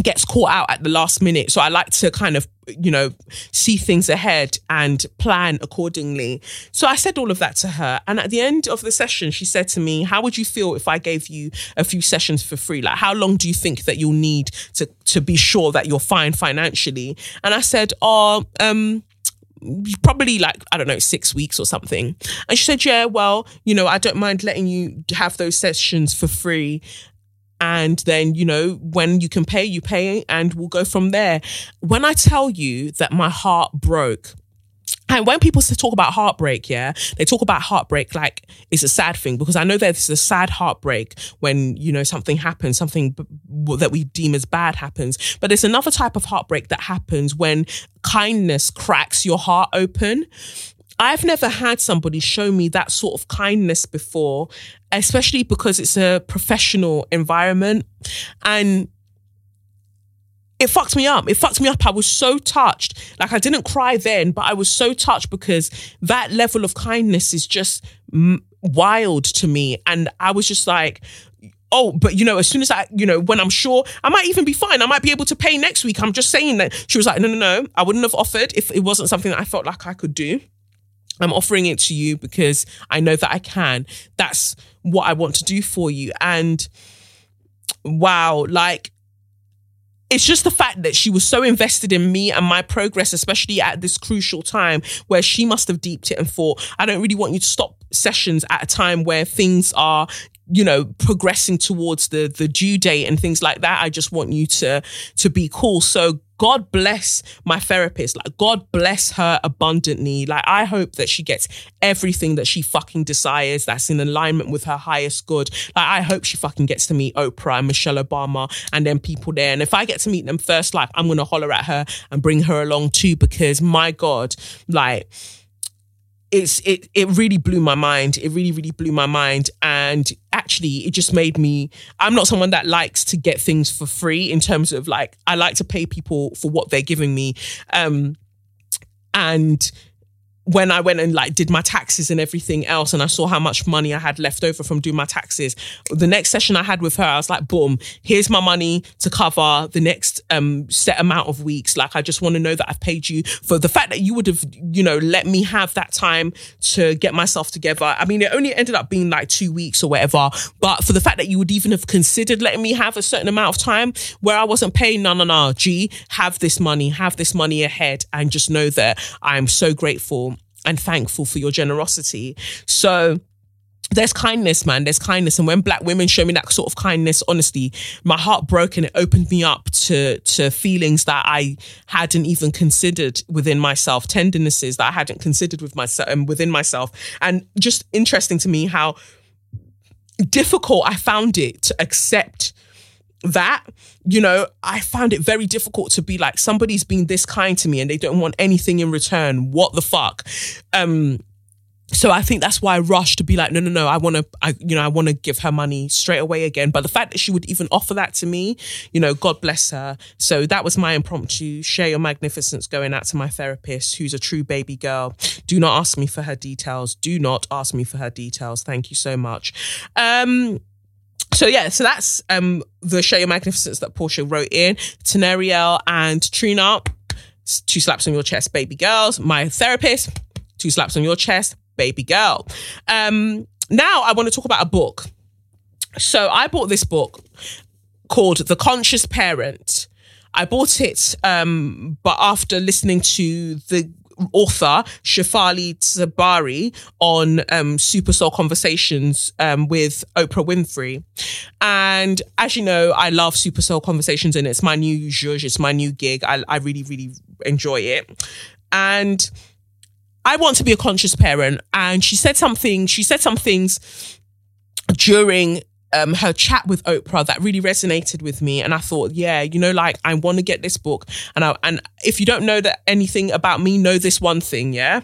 gets caught out at the last minute. So I like to kind of, you know, see things ahead and plan accordingly. So I said all of that to her. And at the end of the session, she said to me, How would you feel if I gave you a few sessions for free? Like, how long do you think that you'll need to, to be sure that you're fine financially? And I said, Oh, um, probably like I don't know six weeks or something. And she said, "Yeah, well, you know, I don't mind letting you have those sessions for free." And then you know when you can pay you pay and we'll go from there when i tell you that my heart broke and when people talk about heartbreak, yeah, they talk about heartbreak like it's a sad thing because I know that it's a sad heartbreak when, you know, something happens, something that we deem as bad happens. But there's another type of heartbreak that happens when kindness cracks your heart open. I've never had somebody show me that sort of kindness before, especially because it's a professional environment. And it fucked me up. It fucked me up. I was so touched. Like I didn't cry then, but I was so touched because that level of kindness is just wild to me. And I was just like, oh, but you know, as soon as I, you know, when I'm sure I might even be fine, I might be able to pay next week. I'm just saying that. She was like, no, no, no, I wouldn't have offered if it wasn't something that I felt like I could do. I'm offering it to you because I know that I can. That's what I want to do for you. And wow, like, it's just the fact that she was so invested in me and my progress, especially at this crucial time where she must have deeped it and thought, I don't really want you to stop sessions at a time where things are you know progressing towards the the due date and things like that i just want you to to be cool so god bless my therapist. Like god bless her abundantly. Like i hope that she gets everything that she fucking desires that's in alignment with her highest good. Like i hope she fucking gets to meet oprah and michelle obama and then people there. And if i get to meet them first like i'm gonna holler at her and bring her along too because my god like it's it it really blew my mind. It really really blew my mind, and actually, it just made me. I'm not someone that likes to get things for free. In terms of like, I like to pay people for what they're giving me, um, and when I went and like did my taxes and everything else, and I saw how much money I had left over from doing my taxes, the next session I had with her, I was like, boom, here's my money to cover the next um, set amount of weeks. Like, I just want to know that I've paid you for the fact that you would have, you know, let me have that time to get myself together. I mean, it only ended up being like two weeks or whatever, but for the fact that you would even have considered letting me have a certain amount of time where I wasn't paying, no, no, no, G, have this money, have this money ahead, and just know that I'm so grateful and thankful for your generosity. So there's kindness, man. There's kindness. And when black women show me that sort of kindness, honestly, my heart broke and it opened me up to, to feelings that I hadn't even considered within myself, tendernesses that I hadn't considered with myself and um, within myself. And just interesting to me how difficult I found it to accept that, you know, I found it very difficult to be like, somebody's been this kind to me and they don't want anything in return. What the fuck? Um, so I think that's why I rushed to be like, no, no, no, I want to, I, you know, I want to give her money straight away again. But the fact that she would even offer that to me, you know, God bless her. So that was my impromptu share your magnificence going out to my therapist, who's a true baby girl. Do not ask me for her details. Do not ask me for her details. Thank you so much. Um, so yeah, so that's um the show your magnificence that Portia wrote in. Teneriel and Trina, two slaps on your chest, baby girls. My therapist, two slaps on your chest, baby girl. Um, now I want to talk about a book. So I bought this book called The Conscious Parent. I bought it, um, but after listening to the author Shefali Tsabary on um, Super Soul Conversations um, with Oprah Winfrey. And as you know, I love Super Soul Conversations and it's my new zhuzh, it's my new gig. I, I really, really enjoy it. And I want to be a conscious parent. And she said something, she said some things during um, her chat with Oprah that really resonated with me. And I thought, yeah, you know, like I want to get this book. And I, and if you don't know that anything about me, know this one thing. Yeah.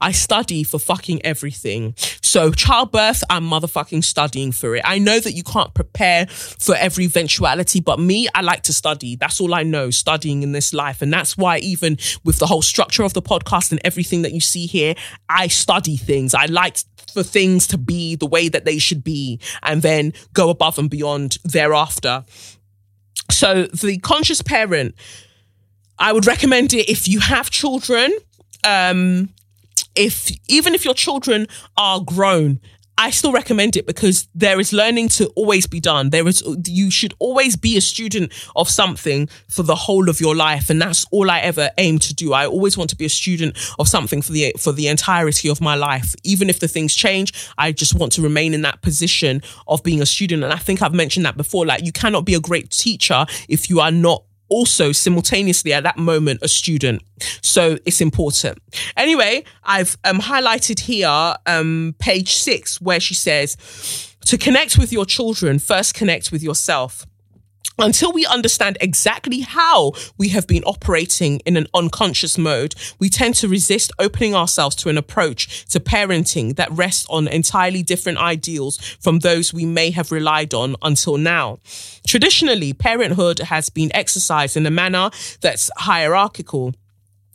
I study for fucking everything. So childbirth, I'm motherfucking studying for it. I know that you can't prepare for every eventuality, but me, I like to study. That's all I know, studying in this life. And that's why even with the whole structure of the podcast and everything that you see here, I study things. I like for things to be the way that they should be and then go above and beyond thereafter. So, the conscious parent, I would recommend it if you have children. Um, if even if your children are grown I still recommend it because there is learning to always be done. There is, you should always be a student of something for the whole of your life. And that's all I ever aim to do. I always want to be a student of something for the, for the entirety of my life. Even if the things change, I just want to remain in that position of being a student. And I think I've mentioned that before. Like you cannot be a great teacher if you are not also simultaneously at that moment a student. So it's important. Anyway, I've um, highlighted here um, page six where she says, to connect with your children, first connect with yourself until we understand exactly how we have been operating in an unconscious mode, we tend to resist opening ourselves to an approach to parenting that rests on entirely different ideals from those we may have relied on until now. Traditionally, parenthood has been exercised in a manner that's hierarchical.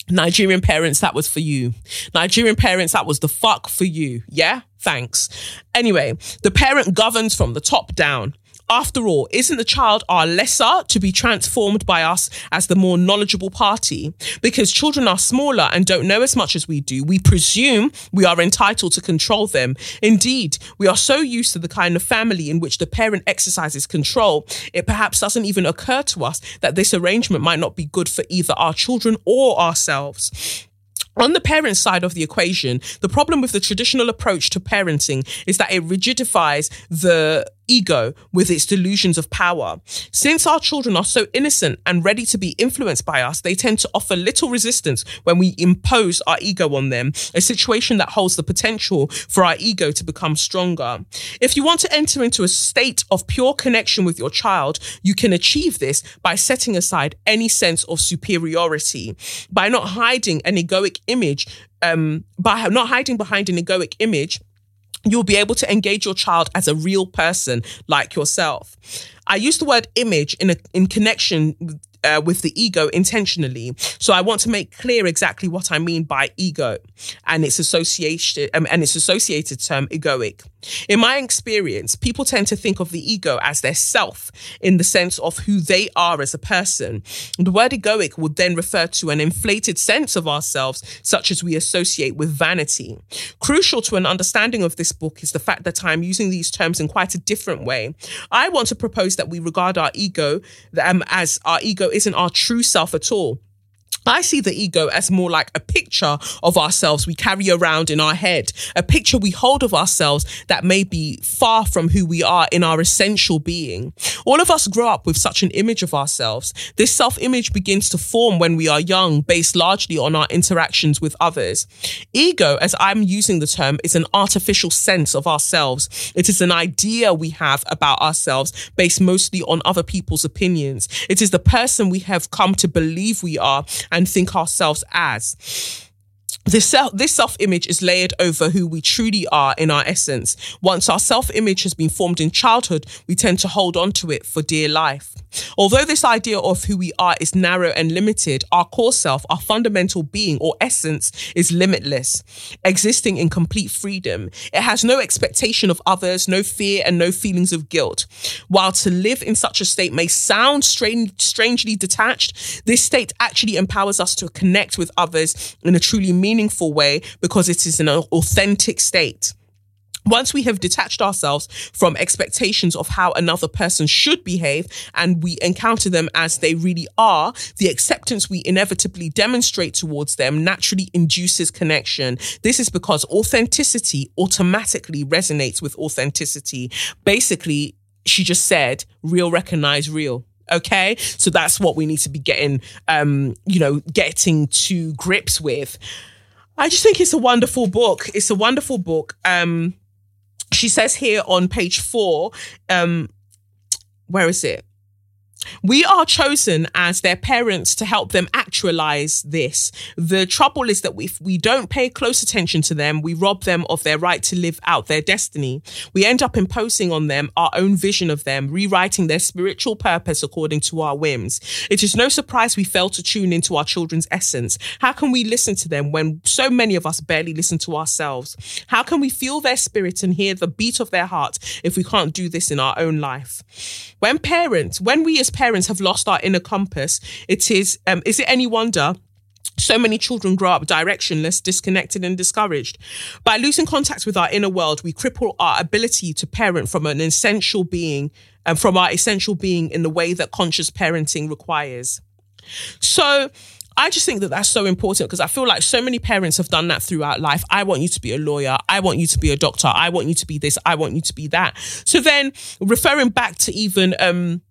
Nigerian parents, that was for you. Nigerian parents, that was the fuck for you. Yeah? Thanks. Anyway, the parent governs from the top down. After all, isn't the child our lesser to be transformed by us as the more knowledgeable party? Because children are smaller and don't know as much as we do, we presume we are entitled to control them. Indeed, we are so used to the kind of family in which the parent exercises control, it perhaps doesn't even occur to us that this arrangement might not be good for either our children or ourselves. On the parent side of the equation, the problem with the traditional approach to parenting is that it rigidifies the ego with its delusions of power. Since our children are so innocent and ready to be influenced by us, they tend to offer little resistance when we impose our ego on them, a situation that holds the potential for our ego to become stronger. If you want to enter into a state of pure connection with your child, you can achieve this by setting aside any sense of superiority, by not hiding an egoic image, um, by not hiding behind an egoic image you'll be able to engage your child as a real person like yourself. I use the word image in a, in connection uh, with the ego intentionally. So I want to make clear exactly what I mean by ego and its association um, and its associated term egoic. In my experience, people tend to think of the ego as their self in the sense of who they are as a person. The word egoic would then refer to an inflated sense of ourselves, such as we associate with vanity. Crucial to an understanding of this book is the fact that I'm using these terms in quite a different way. I want to propose that we regard our ego um, as our ego isn't our true self at all. I see the ego as more like a picture of ourselves we carry around in our head, a picture we hold of ourselves that may be far from who we are in our essential being. All of us grow up with such an image of ourselves. This self image begins to form when we are young, based largely on our interactions with others. Ego, as I'm using the term, is an artificial sense of ourselves. It is an idea we have about ourselves based mostly on other people's opinions. It is the person we have come to believe we are and think ourselves as. This self this self image is layered over who we truly are in our essence. Once our self image has been formed in childhood, we tend to hold on to it for dear life. Although this idea of who we are is narrow and limited, our core self, our fundamental being or essence is limitless, existing in complete freedom. It has no expectation of others, no fear, and no feelings of guilt. While to live in such a state may sound strange, strangely detached, this state actually empowers us to connect with others in a truly meaningful meaningful way because it is an authentic state. Once we have detached ourselves from expectations of how another person should behave and we encounter them as they really are, the acceptance we inevitably demonstrate towards them naturally induces connection. This is because authenticity automatically resonates with authenticity. Basically, she just said, real recognize real. Okay. So that's what we need to be getting, um, you know, getting to grips with. I just think it's a wonderful book. It's a wonderful book. Um, she says here on page four, um, where is it? We are chosen as their parents to help them actualize this. The trouble is that if we don't pay close attention to them, we rob them of their right to live out their destiny. We end up imposing on them our own vision of them, rewriting their spiritual purpose according to our whims. It is no surprise we fail to tune into our children's essence. How can we listen to them when so many of us barely listen to ourselves? How can we feel their spirit and hear the beat of their heart if we can't do this in our own life? When parents, when we as parents have lost our inner compass, it is, um, is it any wonder so many children grow up directionless, disconnected, and discouraged. By losing contact with our inner world, we cripple our ability to parent from an essential being, and um, from our essential being in the way that conscious parenting requires. So, I just think that that's so important because I feel like so many parents have done that throughout life. I want you to be a lawyer. I want you to be a doctor. I want you to be this. I want you to be that. So then referring back to even, um,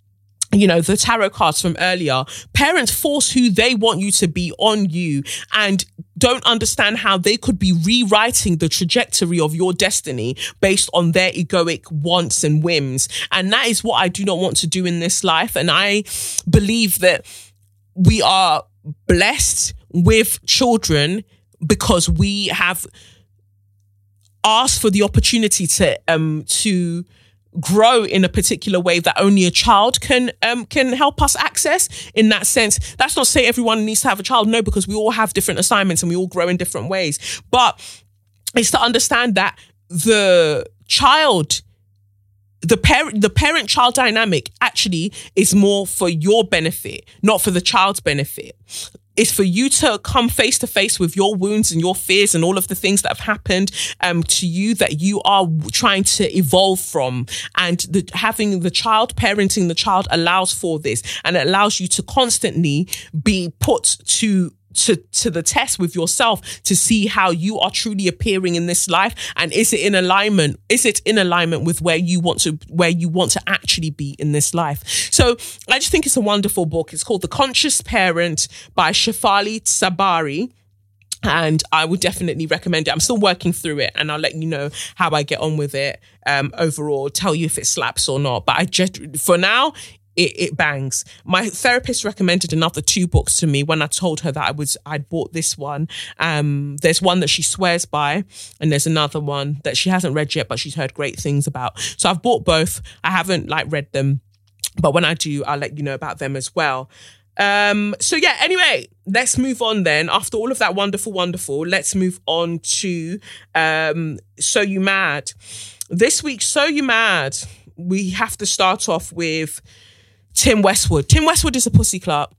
you know, the tarot cards from earlier, parents force who they want you to be on you and don't understand how they could be rewriting the trajectory of your destiny based on their egoic wants and whims. And that is what I do not want to do in this life. And I believe that we are blessed with children because we have asked for the opportunity to um to grow in a particular way that only a child can um can help us access in that sense. That's not to say everyone needs to have a child. No because we all have different assignments and we all grow in different ways. But it's to understand that the child the parent the parent child dynamic actually is more for your benefit not for the child's benefit it's for you to come face to face with your wounds and your fears and all of the things that have happened um, to you that you are trying to evolve from. And the, having the child, parenting the child allows for this and it allows you to constantly be put to to to the test with yourself to see how you are truly appearing in this life and is it in alignment is it in alignment with where you want to where you want to actually be in this life so i just think it's a wonderful book it's called the conscious parent by shefali tsabary and I would definitely recommend it. I'm still working through it, and I'll let you know how I get on with it um, overall. Tell you if it slaps or not. But I just, for now, it, it bangs. My therapist recommended another two books to me when I told her that I was I'd bought this one. Um, there's one that she swears by, and there's another one that she hasn't read yet, but she's heard great things about. So I've bought both. I haven't like read them, but when I do, I'll let you know about them as well. Um, so yeah, anyway, let's move on then. After all of that wonderful, wonderful, let's move on to um So You Mad. This week, So You Mad, we have to start off with Tim Westwood. Tim Westwood is a pussy clerk.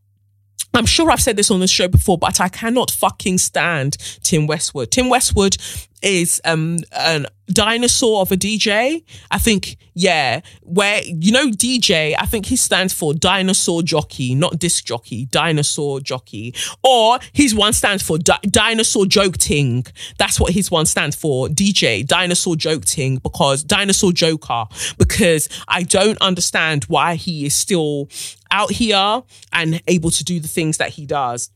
I'm sure I've said this on the show before, but I cannot fucking stand Tim Westwood. Tim Westwood is um an dinosaur of a DJ. I think, yeah, where you know DJ, I think he stands for dinosaur jockey, not disc jockey, dinosaur jockey. Or his one stands for di- dinosaur joke ting. That's what his one stands for, DJ, dinosaur joke ting, because dinosaur joker, because I don't understand why he is still out here and able to do the things that he does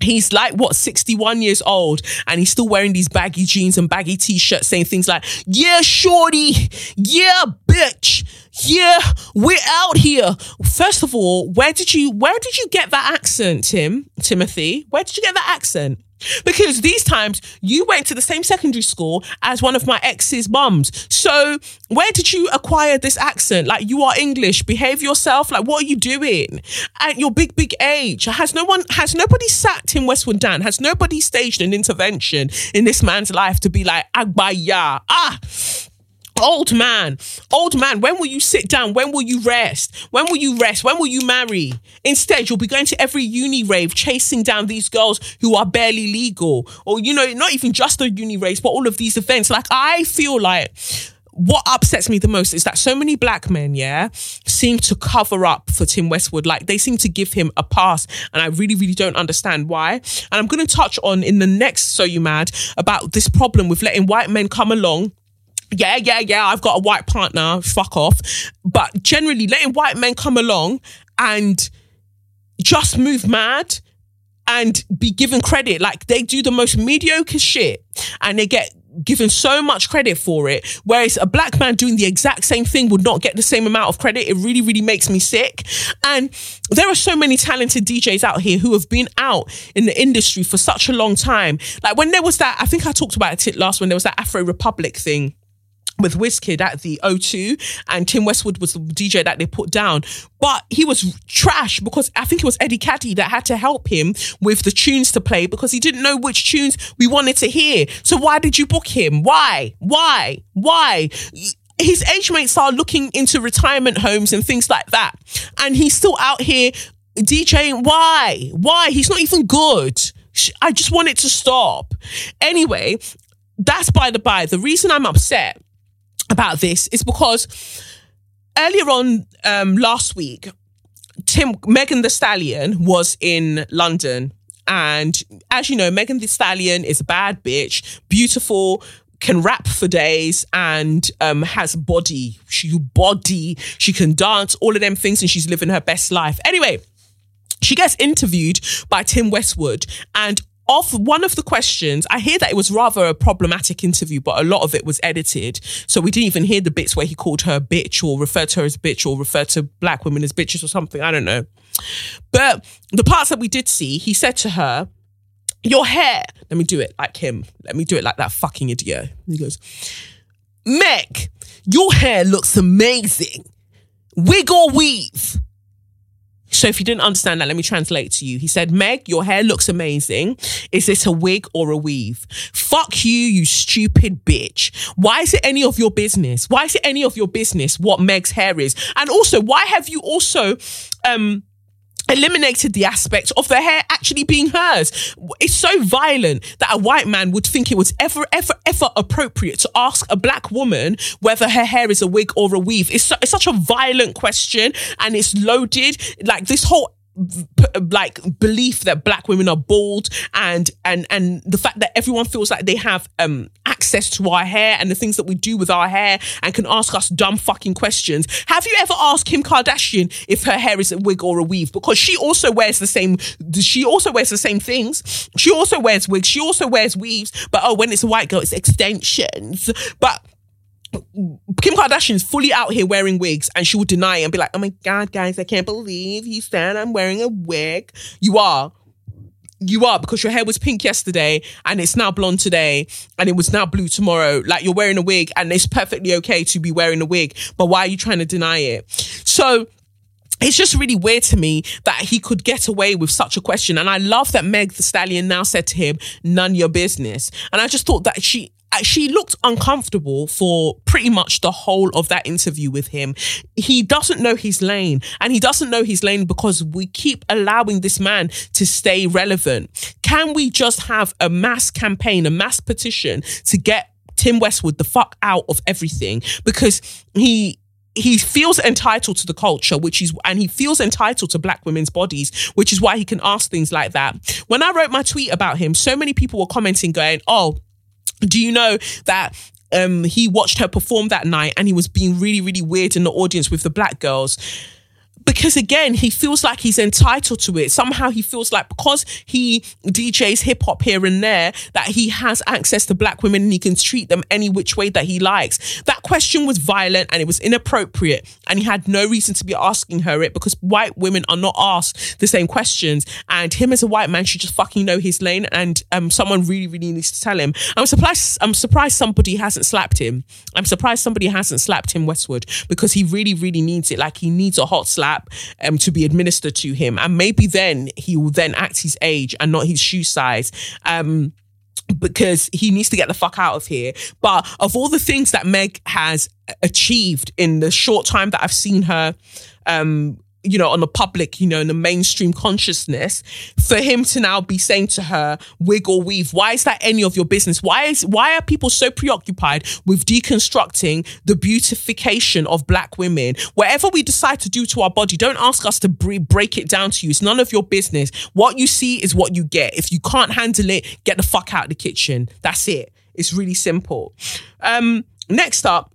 he's like what 61 years old and he's still wearing these baggy jeans and baggy t-shirts saying things like yeah shorty. Yeah bitch. Yeah we're out here. First of all where did you where did you get that accent tim timothy? Where did you get that accent Because these times you went to the same secondary school as one of my ex's mums. So where did you acquire this accent? Like you are English, behave yourself. Like what are you doing at your big, big age? Has no one, has nobody sat in Westwood down? Has nobody staged an intervention in this man's life to be like, Agbaya, ah, Old man, old man, when will you sit down? When will you rest? When will you rest? When will you marry? Instead, you'll be going to every uni rave chasing down these girls who are barely legal. Or, you know, not even just the uni raves, but all of these events. Like, I feel like what upsets me the most is that so many black men, yeah, seem to cover up for Tim Westwood. Like they seem to give him a pass. And I really, really don't understand why. And I'm going to touch on in the next So You Mad about this problem with letting white men come along yeah, yeah, yeah, I've got a white partner, fuck off. But generally, letting white men come along and just move mad and be given credit. Like they do the most mediocre shit and they get given so much credit for it. Whereas a black man doing the exact same thing would not get the same amount of credit. It really, really makes me sick. And there are so many talented DJs out here who have been out in the industry for such a long time. Like when there was that, I think I talked about it last when there was that Afro Republic thing with Wizkid at the O2 and Tim Westwood was the DJ that they put down. But he was trash because I think it was Eddie Kadi that had to help him with the tunes to play because he didn't know which tunes we wanted to hear. So why did you book him? Why? Why? Why? His age mates are looking into retirement homes and things like that. And he's still out here DJing. Why? Why? He's not even good. I just want it to stop. Anyway, that's by the by. The reason I'm upset about this is because earlier on um, last week, Tim Megan Thee Stallion was in London. And as you know, Megan Thee Stallion is a bad bitch, beautiful, can rap for days and um, has body. She body. She can dance, all of them things, and she's living her best life. Anyway, she gets interviewed by Tim Westwood, and of one of the questions, I hear that it was rather a problematic interview, but a lot of it was edited. So we didn't even hear the bits where he called her bitch or referred to her as bitch or referred to black women as bitches or something. I don't know. But the parts that we did see, he said to her, Your hair, let me do it like him. Let me do it like that fucking idiot. He goes, Meg, your hair looks amazing. Wig or weave? So if you didn't understand that, let me translate to you. He said, Meg, your hair looks amazing. Is this a wig or a weave? Fuck you, you stupid bitch. Why is it any of your business? Why is it any of your business what Meg's hair is? And also, why have you also um eliminated the aspect of the hair actually being hers. It's so violent that a white man would think it was ever, ever, ever appropriate to ask a black woman whether her hair is a wig or a weave. It's, it's such a violent question and it's loaded. Like this whole like belief that black women are bald and and and the fact that everyone feels like they have um access to our hair and the things that we do with our hair and can ask us dumb fucking questions. Have you ever asked Kim Kardashian if her hair is a wig or a weave? Because she also wears the same she also wears the same things. She also wears wigs, she also wears weaves, but oh when it's a white girl it's extensions. But Kim Kardashian's fully out here wearing wigs and she would deny it and be like, oh my God, guys, I can't believe you said I'm wearing a wig. You are. You are because your hair was pink yesterday and it's now blonde today and it was now blue tomorrow. Like you're wearing a wig and it's perfectly okay to be wearing a wig, but why are you trying to deny it? So, it's just really weird to me that he could get away with such a question. And I love that Meg the Stallion now said to him, none your business. And I just thought that she, uh, she looked uncomfortable for pretty much the whole of that interview with him. He doesn't know his lane, and he doesn't know his lane because we keep allowing this man to stay relevant. Can we just have a mass campaign, a mass petition to get Tim Westwood the fuck out of everything? Because he he feels entitled to the culture, which is, and he feels entitled to black women's bodies, which is why he can ask things like that. When I wrote my tweet about him, so many people were commenting, going, "Oh." Do you know that um, he watched her perform that night and he was being really, really weird in the audience with the black girls? Because again, he feels like he's entitled to it. Somehow he feels like because he DJs hip hop here and there, that he has access to black women and he can treat them any which way that he likes. That question was violent and it was inappropriate. And he had no reason to be asking her it because white women are not asked the same questions. And him as a white man should just fucking know his lane. And um, someone really, really needs to tell him. I'm surprised. I'm surprised somebody hasn't slapped him. I'm surprised somebody hasn't slapped him Westwood because he really, really needs it. Like he needs a hot slap um, to be administered to him, and maybe then he will then act his age and not his shoe size. Um, because he needs to get the fuck out of here. But of all the things that Meg has achieved in the short time that I've seen her um, you know, on the public, you know, in the mainstream consciousness, for him to now be saying to her, wig or weave, why is that any of your business? Why is why are people so preoccupied with deconstructing the beautification of black women? Whatever we decide to do to our body, don't ask us to break it down to you. It's none of your business. What you see is what you get. If you can't handle it, get the fuck out of the kitchen. That's it. It's really simple. Um, next up,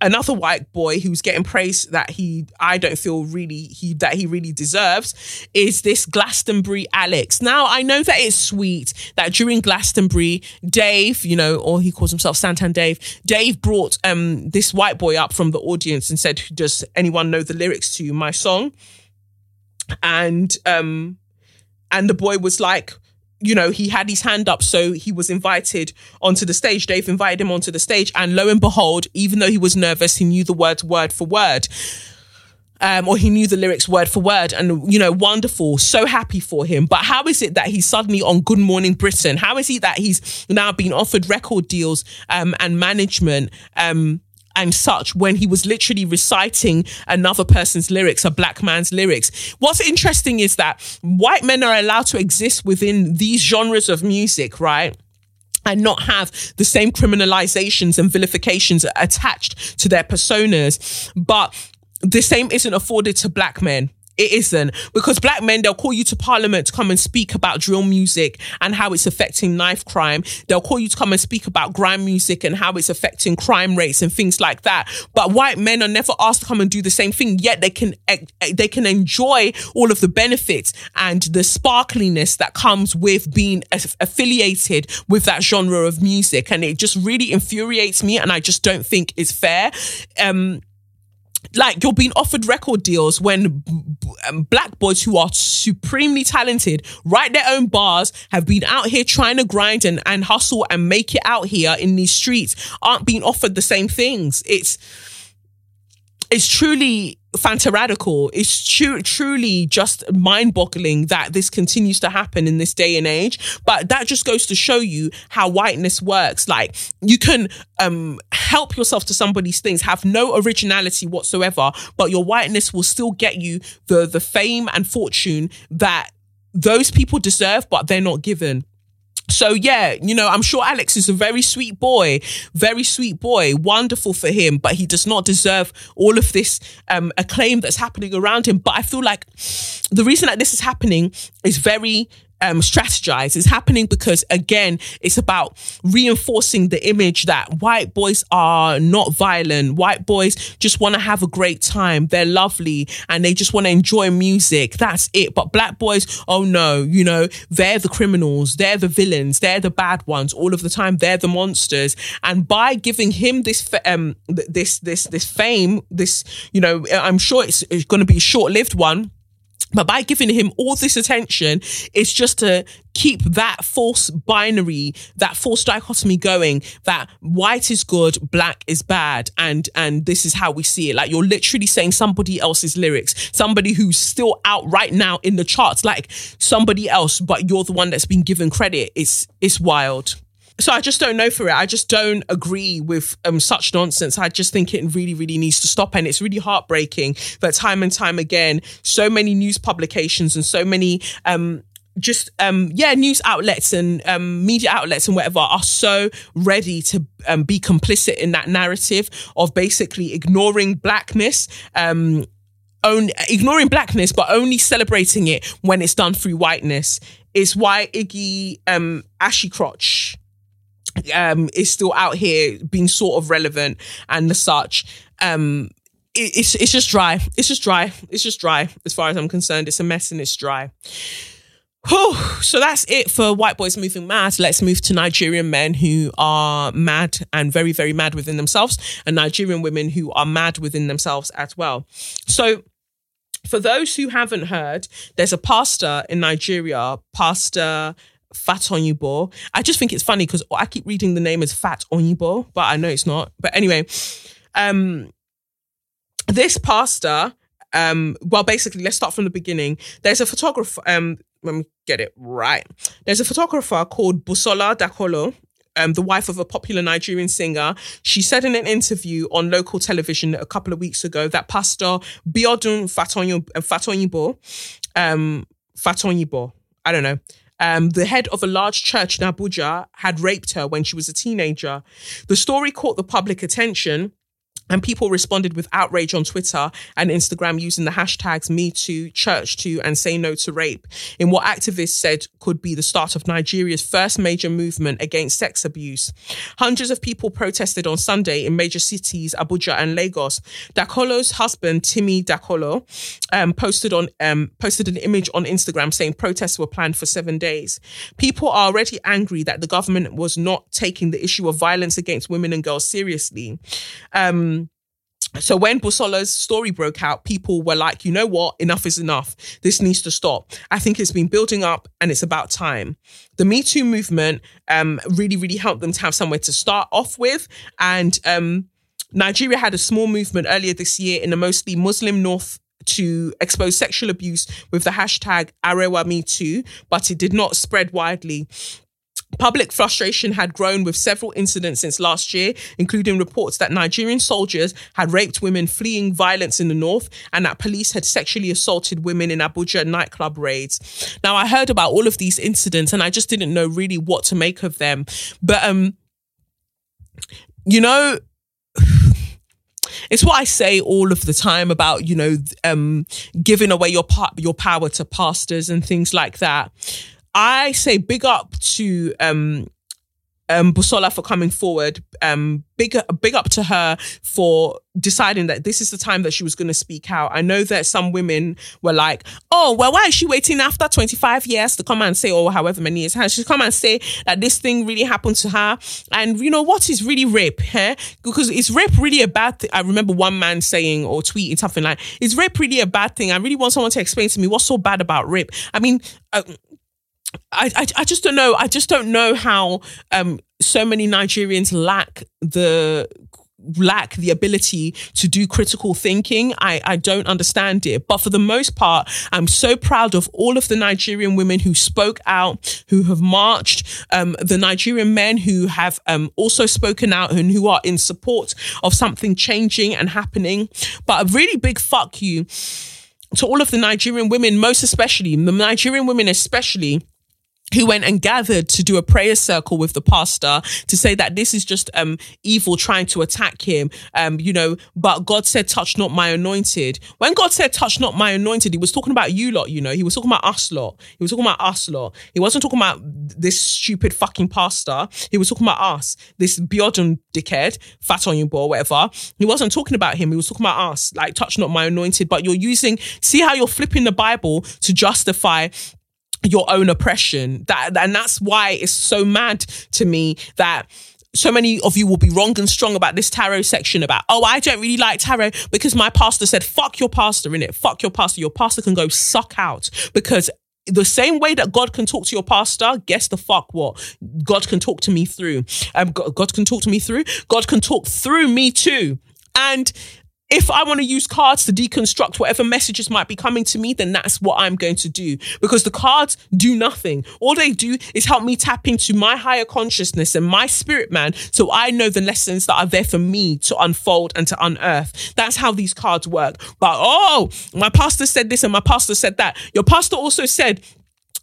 another white boy who's getting praise that he I don't feel really he that he really deserves is this Glastonbury Alex. Now I know that it's sweet that during Glastonbury, Dave, you know, or he calls himself Santan Dave, Dave brought um this white boy up from the audience and said, Does anyone know the lyrics to my song? And um and the boy was like, you know, he had his hand up, so he was invited onto the stage. Dave invited him onto the stage, and lo and behold, even though he was nervous, he knew the words word for word. Um, or he knew the lyrics word for word and you know wonderful so happy for him but how is it that he's suddenly on good morning britain how is it that he's now being offered record deals um, and management um, and such when he was literally reciting another person's lyrics, a black man's lyrics. What's interesting is that white men are allowed to exist within these genres of music, right? and not have the same criminalizations and vilifications attached to their personas. But the same isn't afforded to black men. It isn't because black men, they'll call you to parliament to come and speak about drill music and how it's affecting knife crime. They'll call you to come and speak about grime music and how it's affecting crime rates and things like that. But white men are never asked to come and do the same thing, yet they can, eh, eh, they can enjoy all of the benefits and the sparkliness that comes with being affiliated with that genre of music. And it just really infuriates me. And I just don't think it's fair. Um, like you're being offered record deals when um, black boys who are supremely talented write their own bars have been out here trying to grind and, and hustle and make it out here in these streets aren't being offered the same things. It's it's truly Fanta Radical. It's tru- truly just mind boggling that this continues to happen in this day and age. But that just goes to show you how whiteness works. Like you can um, help yourself to somebody's things, have no originality whatsoever, but your whiteness will still get you the, the fame and fortune that those people deserve, but they're not given. So yeah, you know, I'm sure Alex is a very sweet boy, very sweet boy, wonderful for him, but he does not deserve all of this um, acclaim that's happening around him. But I feel like the reason that this is happening is very um, strategize is happening because again, it's about reinforcing the image that white boys are not violent. White boys just want to have a great time. They're lovely and they just want to enjoy music. That's it. But black boys, oh no, you know, they're the criminals. They're the villains. They're the bad ones. All of the time, they're the monsters. And by giving him this, um, this, this, this fame, this, you know, I'm sure it's, it's going to be a short lived one but by giving him all this attention, it's just to keep that false binary, that false dichotomy going that white is good, black is bad. And, and this is how we see it. Like you're literally saying somebody else's lyrics, somebody who's still out right now in the charts, like somebody else, but you're the one that's been given credit. It's, it's wild so I just don't know for it. I just don't agree with um, such nonsense. I just think it really, really needs to stop. And it's really heartbreaking that time and time again, so many news publications and so many um, just um yeah news outlets and um media outlets and whatever are so ready to um, be complicit in that narrative of basically ignoring blackness um own ignoring blackness but only celebrating it when it's done through whiteness is why iggy um ashy crotch um, is still out here being sort of relevant and the such. Um, it, it's it's just dry. It's just dry. It's just dry as far as I'm concerned. It's a mess and it's dry. Whew. So that's it for white boys moving mad. Let's move to Nigerian men who are mad and very, very mad within themselves, and Nigerian women who are mad within themselves as well. So, for those who haven't heard, there's a pastor in Nigeria, Pastor Fat Onyibo. I just think it's funny because I keep reading the name as Fat Onyibo, but I know it's not. But anyway, um, this pastor, um, well, basically, let's start from the beginning. There's a photographer, um, let me get it right. There's a photographer called Busola Dakolo, um, the wife of a popular Nigerian singer. She said in an interview on local television a couple of weeks ago that Pastor Biodun Fatonyibo, um, Fatonyibo, I don't know, um, the head of a large church in Abuja had raped her when she was a teenager. The story caught the public attention and people responded with outrage on Twitter and Instagram using the hashtags MeToo, ChurchToo, and Say No to Rape in what activists said could be the start of Nigeria's first major movement against sex abuse. Hundreds of people protested on Sunday in major cities, Abuja and Lagos. Dakolo's husband, Timi Dakolo, um, posted on um, posted an image on Instagram saying protests were planned for seven days. People are already angry that the government was not taking the issue of violence against women and girls seriously. Um, so when Busola's story broke out, people were like, you know what? Enough is enough. This needs to stop. I think it's been building up and it's about time. The Me Too movement um, really, really helped them to have somewhere to start off with. And um, Nigeria had a small movement earlier this year in a mostly Muslim North to expose sexual abuse with the hashtag Arewa Me Too, but it did not spread widely. Public frustration had grown with several incidents since last year, including reports that Nigerian soldiers had raped women fleeing violence in the north and that police had sexually assaulted women in Abuja nightclub raids. Now, I heard about all of these incidents and I just didn't know really what to make of them. But, um, you know, <sighs> it's what I say all of the time about, you know, um, giving away your part, your power to pastors and things like that. I say big up to um um Busola for coming forward. Um big big up to her for deciding that this is the time that she was going to speak out. I know that some women were like, "Oh, well, why is she waiting after 25 years to come and say, or however many years, she come and say that this thing really happened to her?" And you know what is really rape? Eh? Because is rape really a bad thing? I remember one man saying or tweeting something like, "Is rape really a bad thing?" I really want someone to explain to me what's so bad about rape. I mean. Uh, I, I, I just don't know. I just don't know how um, so many Nigerians lack the lack the ability to do critical thinking. I, I don't understand it. But for the most part, I'm so proud of all of the Nigerian women who spoke out, who have marched, um, the Nigerian men who have um, also spoken out and who are in support of something changing and happening. But a really big fuck you to all of the Nigerian women, most especially, the Nigerian women especially who went and gathered to do a prayer circle with the pastor to say that this is just um evil trying to attack him um you know but god said touch not my anointed. When god said touch not my anointed he was talking about you lot you know. He was talking about us lot. He was talking about us lot. He wasn't talking about this stupid fucking pastor. He was talking about us. This biodun dickhead fat on your ball whatever. He wasn't talking about him. He was talking about us. Like touch not my anointed. But you're using see how you're flipping the bible to justify your own oppression. That and that's why it's so mad to me that so many of you will be wrong and strong about this tarot section about, oh, I don't really like tarot because my pastor said, fuck your pastor in it. Fuck your pastor. Your pastor can go suck out because the same way that God can talk to your pastor, guess the fuck what? God can talk to me through. Um, God can talk to me through. God can talk through me too. And if I want to use cards to deconstruct whatever messages might be coming to me, then that's what I'm going to do because the cards do nothing. All they do is help me tap into my higher consciousness and my spirit man so I know the lessons that are there for me to unfold and to unearth. That's how these cards work. But oh, my pastor said this and my pastor said that. Your pastor also said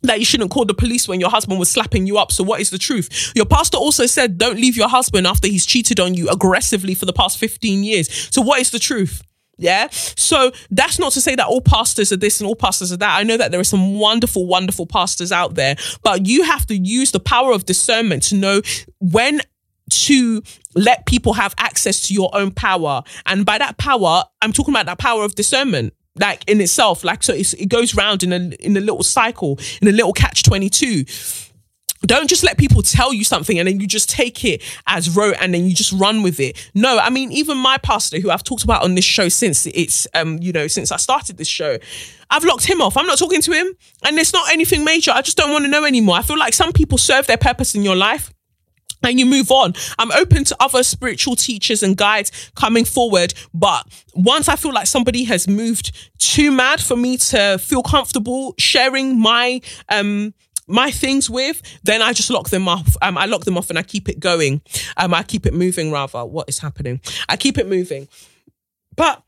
that you shouldn't call the police when your husband was slapping you up. So what is the truth? Your pastor also said don't leave your husband after he's cheated on you aggressively for the past 15 years. So what is the truth? Yeah. So that's not to say that all pastors are this and all pastors are that. I know that there are some wonderful, wonderful pastors out there, but you have to use the power of discernment to know when to let people have access to your own power. And by that power, I'm talking about that power of discernment. Like in itself, like so it goes round in a in a little cycle, in a little catch twenty two don't just let people tell you something and then you just take it as rote and then you just run with it. No, I mean, even my pastor, who I've talked about on this show since it's, um, you know, since I started this show, I've locked him off. I'm not talking to him and it's not anything major. I just don't want to know anymore. I feel like some people serve their purpose in your life and you move on. I'm open to other spiritual teachers and guides coming forward. But once I feel like somebody has moved too mad for me to feel comfortable sharing my, um, my things with, then I just lock them off. Um, I lock them off and I keep it going. Um, I keep it moving rather. What is happening? I keep it moving. But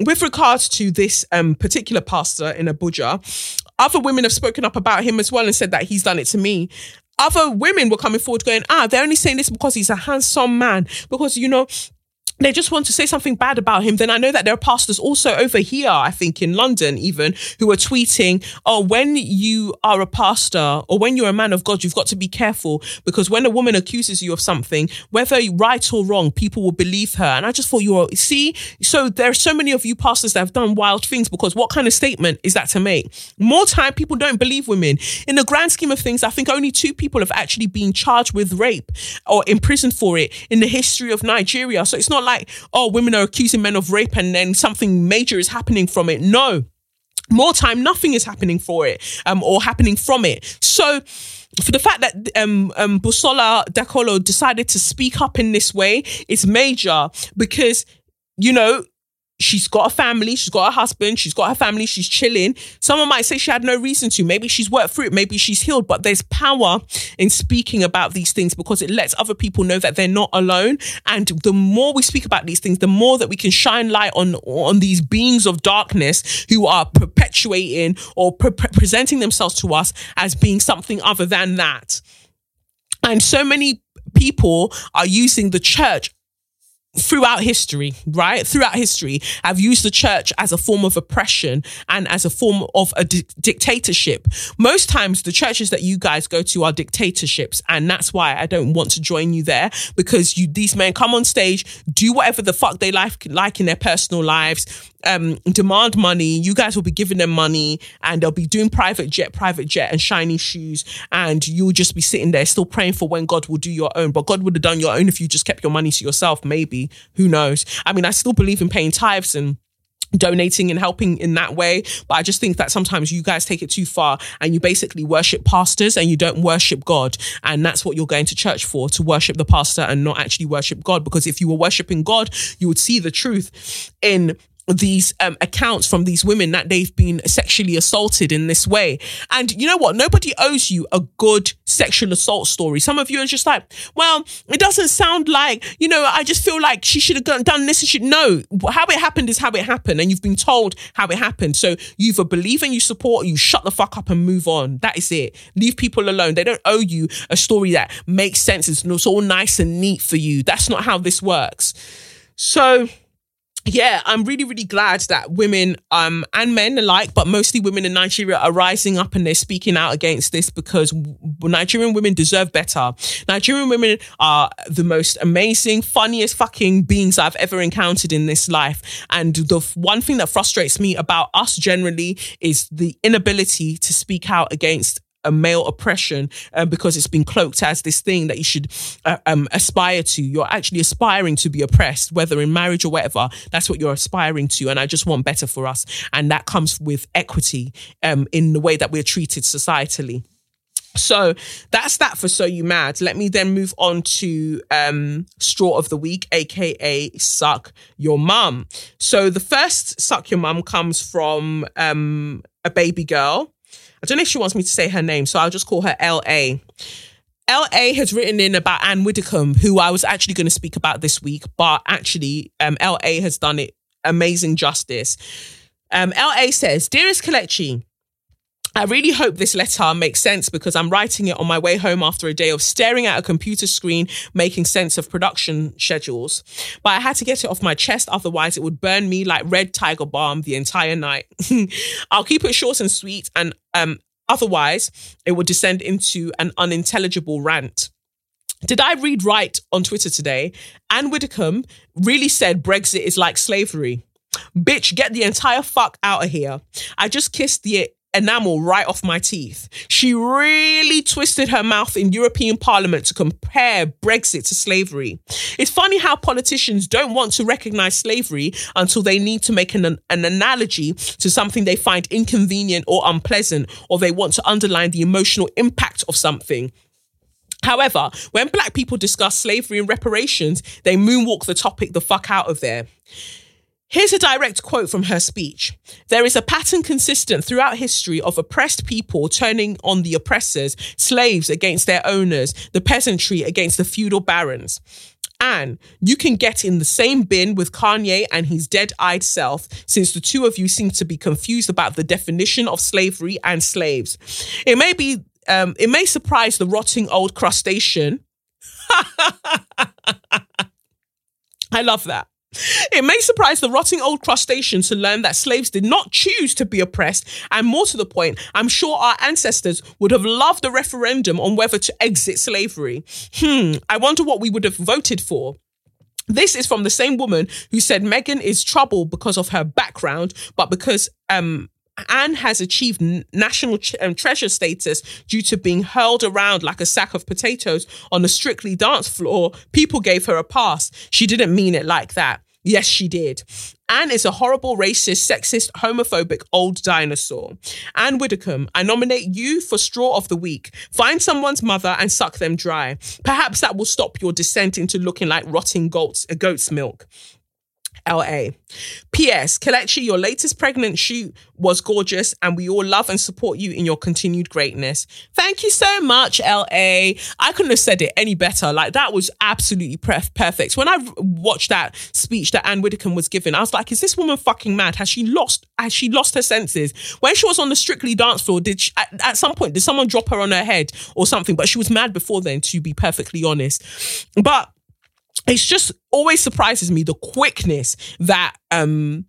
with regards to this um, particular pastor in Abuja, other women have spoken up about him as well and said that he's done it to me. Other women were coming forward going, ah, they're only saying this because he's a handsome man. Because, you know, they just want to say something bad about him, then I know that there are pastors also over here, I think in London even, who are tweeting, oh, when you are a pastor or when you're a man of God, you've got to be careful because when a woman accuses you of something, whether right or wrong, people will believe her. And I just thought you were, see, so there are so many of you pastors that have done wild things because what kind of statement is that to make? More time, people don't believe women. In the grand scheme of things, I think only two people have actually been charged with rape or imprisoned for it in the history of Nigeria. So it's not like like, oh, women are accusing men of rape and then something major is happening from it. No. More time, nothing is happening for it um, or happening from it. So, for the fact that um, um, Busola Dakolo decided to speak up in this way is major because, you know, she's got a family, she's got a husband, she's got her family, she's chilling. Someone might say she had no reason to. Maybe she's worked through it, maybe she's healed, but there's power in speaking about these things because it lets other people know that they're not alone. And the more we speak about these things, the more that we can shine light on, on these beings of darkness who are perpetuating or pre- presenting themselves to us as being something other than that. And so many people are using the church throughout history, right? Throughout history, have used the church as a form of oppression and as a form of a di- dictatorship. Most times, the churches that you guys go to are dictatorships, and that's why I don't want to join you there because you these men come on stage, do whatever the fuck they like like in their personal lives, um, demand money. You guys will be giving them money and they'll be doing private jet, private jet and shiny shoes. And you'll just be sitting there still praying for when God will do your own. But God would have done your own if you just kept your money to yourself, maybe. Who knows? I mean, I still believe in paying tithes and donating and helping in that way. But I just think that sometimes you guys take it too far and you basically worship pastors and you don't worship God. And that's what you're going to church for, to worship the pastor and not actually worship God. Because if you were worshiping God, you would see the truth in these um, accounts from these women that they've been sexually assaulted in this way. And you know what? Nobody owes you a good sexual assault story. Some of you are just like, well, it doesn't sound like, you know, I just feel like she should have done this. She, no, how it happened is how it happened. And you've been told how it happened. So you either believe and you support, you shut the fuck up and move on. That is it. Leave people alone. They don't owe you a story that makes sense. It's all nice and neat for you. That's not how this works. So, yeah, I'm really, really glad that women um, and men alike, but mostly women in Nigeria are rising up and they're speaking out against this because Nigerian women deserve better. Nigerian women are the most amazing, funniest fucking beings I've ever encountered in this life. And the one thing that frustrates me about us generally is the inability to speak out against a male oppression um, because it's been cloaked as this thing that you should uh, um, aspire to. You're actually aspiring to be oppressed, whether in marriage or whatever. That's what you're aspiring to. And I just want better for us. And that comes with equity um, in the way that we're treated societally. So that's that for So You Mad. Let me then move on to um, Straw of the Week, aka Suck Your Mum. So the first Suck Your Mum comes from um, a baby girl I don't know if she wants me to say her name, so I'll just call her LA. LA has written in about Anne Widdecombe, who I was actually going to speak about this week, but actually, um, LA has done it amazing justice. Um, LA says, Dearest Kelechi, I really hope this letter makes sense because I'm writing it on my way home after a day of staring at a computer screen, making sense of production schedules. But I had to get it off my chest, otherwise, it would burn me like red tiger balm the entire night. <laughs> I'll keep it short and sweet, and um, otherwise, it would descend into an unintelligible rant. Did I read right on Twitter today? Anne Widdecombe really said Brexit is like slavery. Bitch, get the entire fuck out of here. I just kissed the enamel right off my teeth. She really twisted her mouth in European Parliament to compare Brexit to slavery. It's funny how politicians don't want to recognize slavery until they need to make an, an analogy to something they find inconvenient or unpleasant, or they want to underline the emotional impact of something. However, when black people discuss slavery and reparations, they moonwalk the topic the fuck out of there. Here's a direct quote from her speech. There is a pattern consistent throughout history of oppressed people turning on the oppressors, slaves against their owners, the peasantry against the feudal barons. And you can get in the same bin with Kanye and his dead eyed self, since the two of you seem to be confused about the definition of slavery and slaves. It may be, um, it may surprise the rotting old crustacean. <laughs> I love that. It may surprise the rotting old crustacean to learn that slaves did not choose to be oppressed, and more to the point, I'm sure our ancestors would have loved a referendum on whether to exit slavery. Hmm, I wonder what we would have voted for. This is from the same woman who said Meghan is trouble because of her background, but because um Anne has achieved national um, treasure status due to being hurled around like a sack of potatoes on the strictly dance floor. People gave her a pass. She didn't mean it like that. Yes, she did. Anne is a horrible, racist, sexist, homophobic old dinosaur. Anne Widdecombe, I nominate you for Straw of the Week. Find someone's mother and suck them dry. Perhaps that will stop your descent into looking like rotting goat's, goat's milk. LA. P.S. Kelechi, your latest pregnant shoot was gorgeous, and we all love and support you in your continued greatness. Thank you so much, LA. I couldn't have said it any better. Like, that was absolutely perfect. When I watched that speech that Anne Widdecombe was giving, I was like, is this woman fucking mad? Has she lost, has she lost her senses? When she was on the Strictly dance floor, did she, at, at some point, did someone drop her on her head or something? But she was mad before then, to be perfectly honest. But it's just always surprises me the quickness that um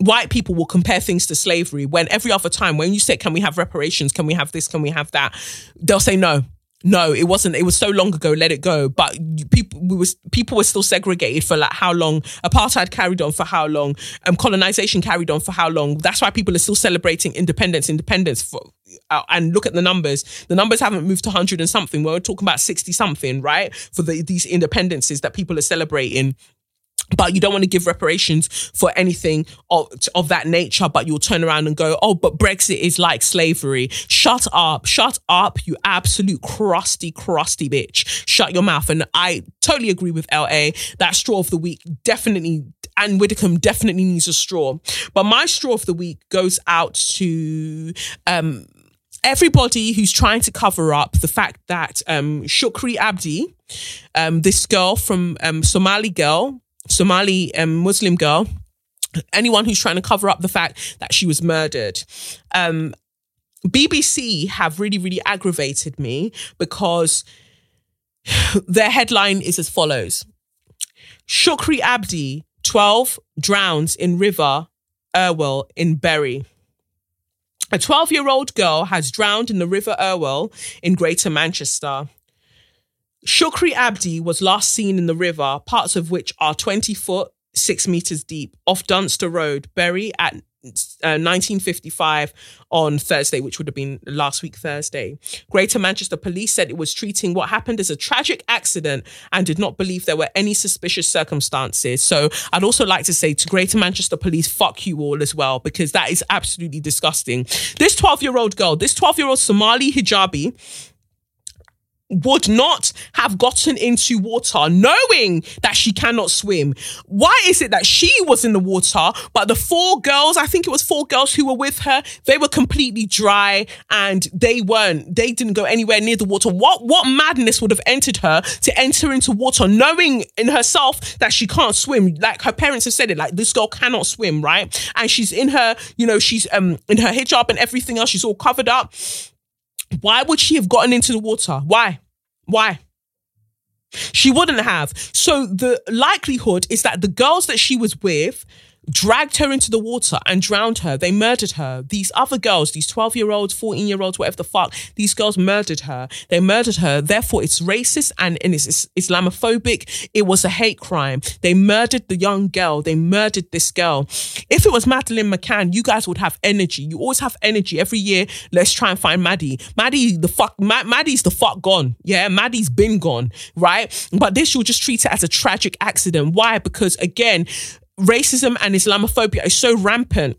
white people will compare things to slavery when every other time when you say can we have reparations? Can we have this? Can we have that? They'll say no no, it wasn't. It was so long ago. Let it go. But people, we was people were still segregated for like how long? Apartheid carried on for how long? Um, colonization carried on for how long? That's why people are still celebrating independence, independence. For, uh, and look at the numbers. The numbers haven't moved to hundred and something. We're talking about sixty something, right? For the, these independences that people are celebrating but you don't want to give reparations for anything of, of that nature, but you'll turn around and go, oh, but Brexit is like slavery. Shut up. Shut up, you absolute crusty, crusty bitch. Shut your mouth. And I totally agree with LA. That straw of the week definitely, Anne Widdecombe definitely needs a straw. But my straw of the week goes out to, um, everybody who's trying to cover up the fact that um, Shukri Abdi, um, this girl from um, Somali girl, Somali um, Muslim girl, anyone who's trying to cover up the fact that she was murdered. Um, BBC have really, really aggravated me because <sighs> their headline is as follows Shukri Abdi, 12, drowns in river Irwell in Bury. A 12 year old girl has drowned in the River Irwell in Greater Manchester. Shukri Abdi was last seen in the river, parts of which are 20 foot, six meters deep, off Dunster Road, Bury at uh, 1955 on Thursday, which would have been last week Thursday. Greater Manchester Police said it was treating what happened as a tragic accident and did not believe there were any suspicious circumstances. So I'd also like to say to Greater Manchester Police, fuck you all as well, because that is absolutely disgusting. This 12 year old girl, this 12 year old Somali hijabi, would not have gotten into water knowing that she cannot swim. Why is it that she was in the water, but the four girls, I think it was four girls who were with her, they were completely dry and they weren't, they didn't go anywhere near the water. What, what madness would have entered her to enter into water knowing in herself that she can't swim? Like her parents have said it, like this girl cannot swim, right? And she's in her, you know, she's um in her hijab and everything else, she's all covered up why would she have gotten into the water? Why? Why? She wouldn't have. So the likelihood is that the girls that she was with dragged her into the water and drowned her. They murdered her. These other girls, these 12 year olds, 14 year olds, whatever the fuck, these girls murdered her. They murdered her. Therefore, it's racist and, and it's Islamophobic. It was a hate crime. They murdered the young girl. They murdered this girl. If it was Madeleine McCann, you guys would have energy. You always have energy every year. Let's try and find Maddie. Maddie, the fuck, Maddie's the fuck gone. Yeah, Maddie's been gone, right? But this, you'll just treat it as a tragic accident. Why? Because again, racism and Islamophobia is so rampant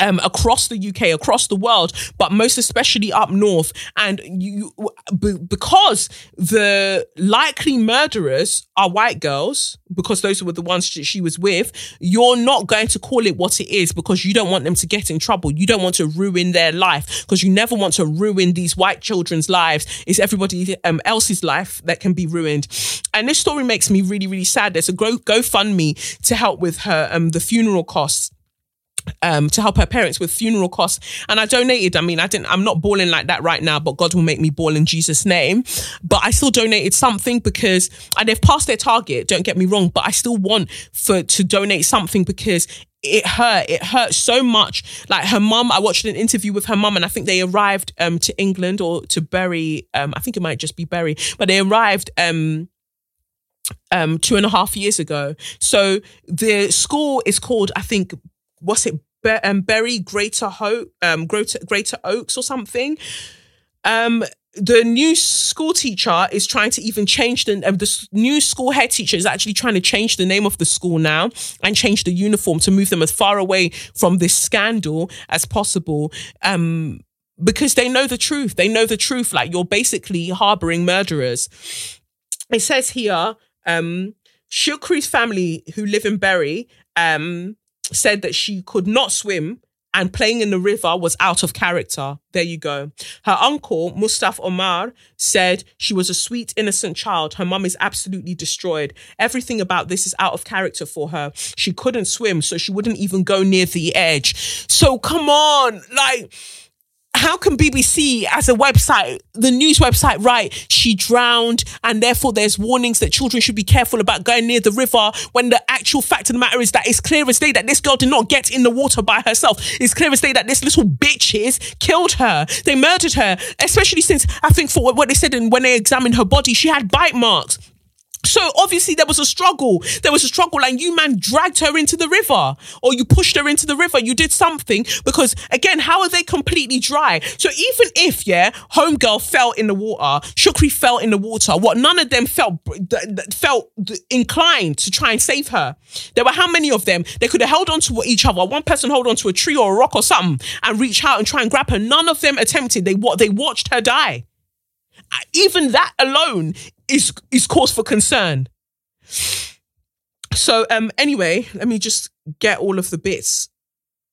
um, across the UK, across the world, but most especially up north. And you, b- because the likely murderers are white girls, because those were the ones that she was with, you're not going to call it what it is because you don't want them to get in trouble. You don't want to ruin their life because you never want to ruin these white children's lives. It's everybody um, else's life that can be ruined. And this story makes me really, really sad. There's a Go GoFundMe to help with her um, the funeral costs um, to help her parents with funeral costs. And I donated. I mean, I didn't, I'm not balling like that right now, but God will make me ball in Jesus' name. But I still donated something because, and they've passed their target, don't get me wrong, but I still want for, to donate something because it hurt. It hurt so much. Like her mum, I watched an interview with her mum and I think they arrived, um, to England or to Bury. Um, I think it might just be Bury, but they arrived, um, um, two and a half years ago. So the school is called, I think, what's it, Be- um, Bury Greater Hope, um, Greater, Greater Oaks or something. Um, the new school teacher is trying to even change the um, the new school head teacher is actually trying to change the name of the school now and change the uniform to move them as far away from this scandal as possible. Um because they know the truth. They know the truth. Like you're basically harboring murderers. It says here um Shukri's family who live in Bury um said that she could not swim and playing in the river was out of character. There you go. Her uncle, Mustafa Omar, said she was a sweet, innocent child. Her mum is absolutely destroyed. Everything about this is out of character for her. She couldn't swim, so she wouldn't even go near the edge. So come on, like, how can BBC as a website, the news website, write she drowned and therefore there's warnings that children should be careful about going near the river when the actual fact of the matter is that it's clear as day that this girl did not get in the water by herself. It's clear as day that this little bitches killed her. They murdered her, especially since I think for what they said and when they examined her body, she had bite marks. So obviously there was a struggle. There was a struggle and you man dragged her into the river or you pushed her into the river. You did something because again, how are they completely dry? So even if, yeah, homegirl fell in the water, Shukri fell in the water, what none of them felt, felt inclined to try and save her. There were how many of them? They could have held on to each other. One person hold on to a tree or a rock or something and reach out and try and grab her. None of them attempted. They, what, they watched her die even that alone is is cause for concern. So um anyway, let me just get all of the bits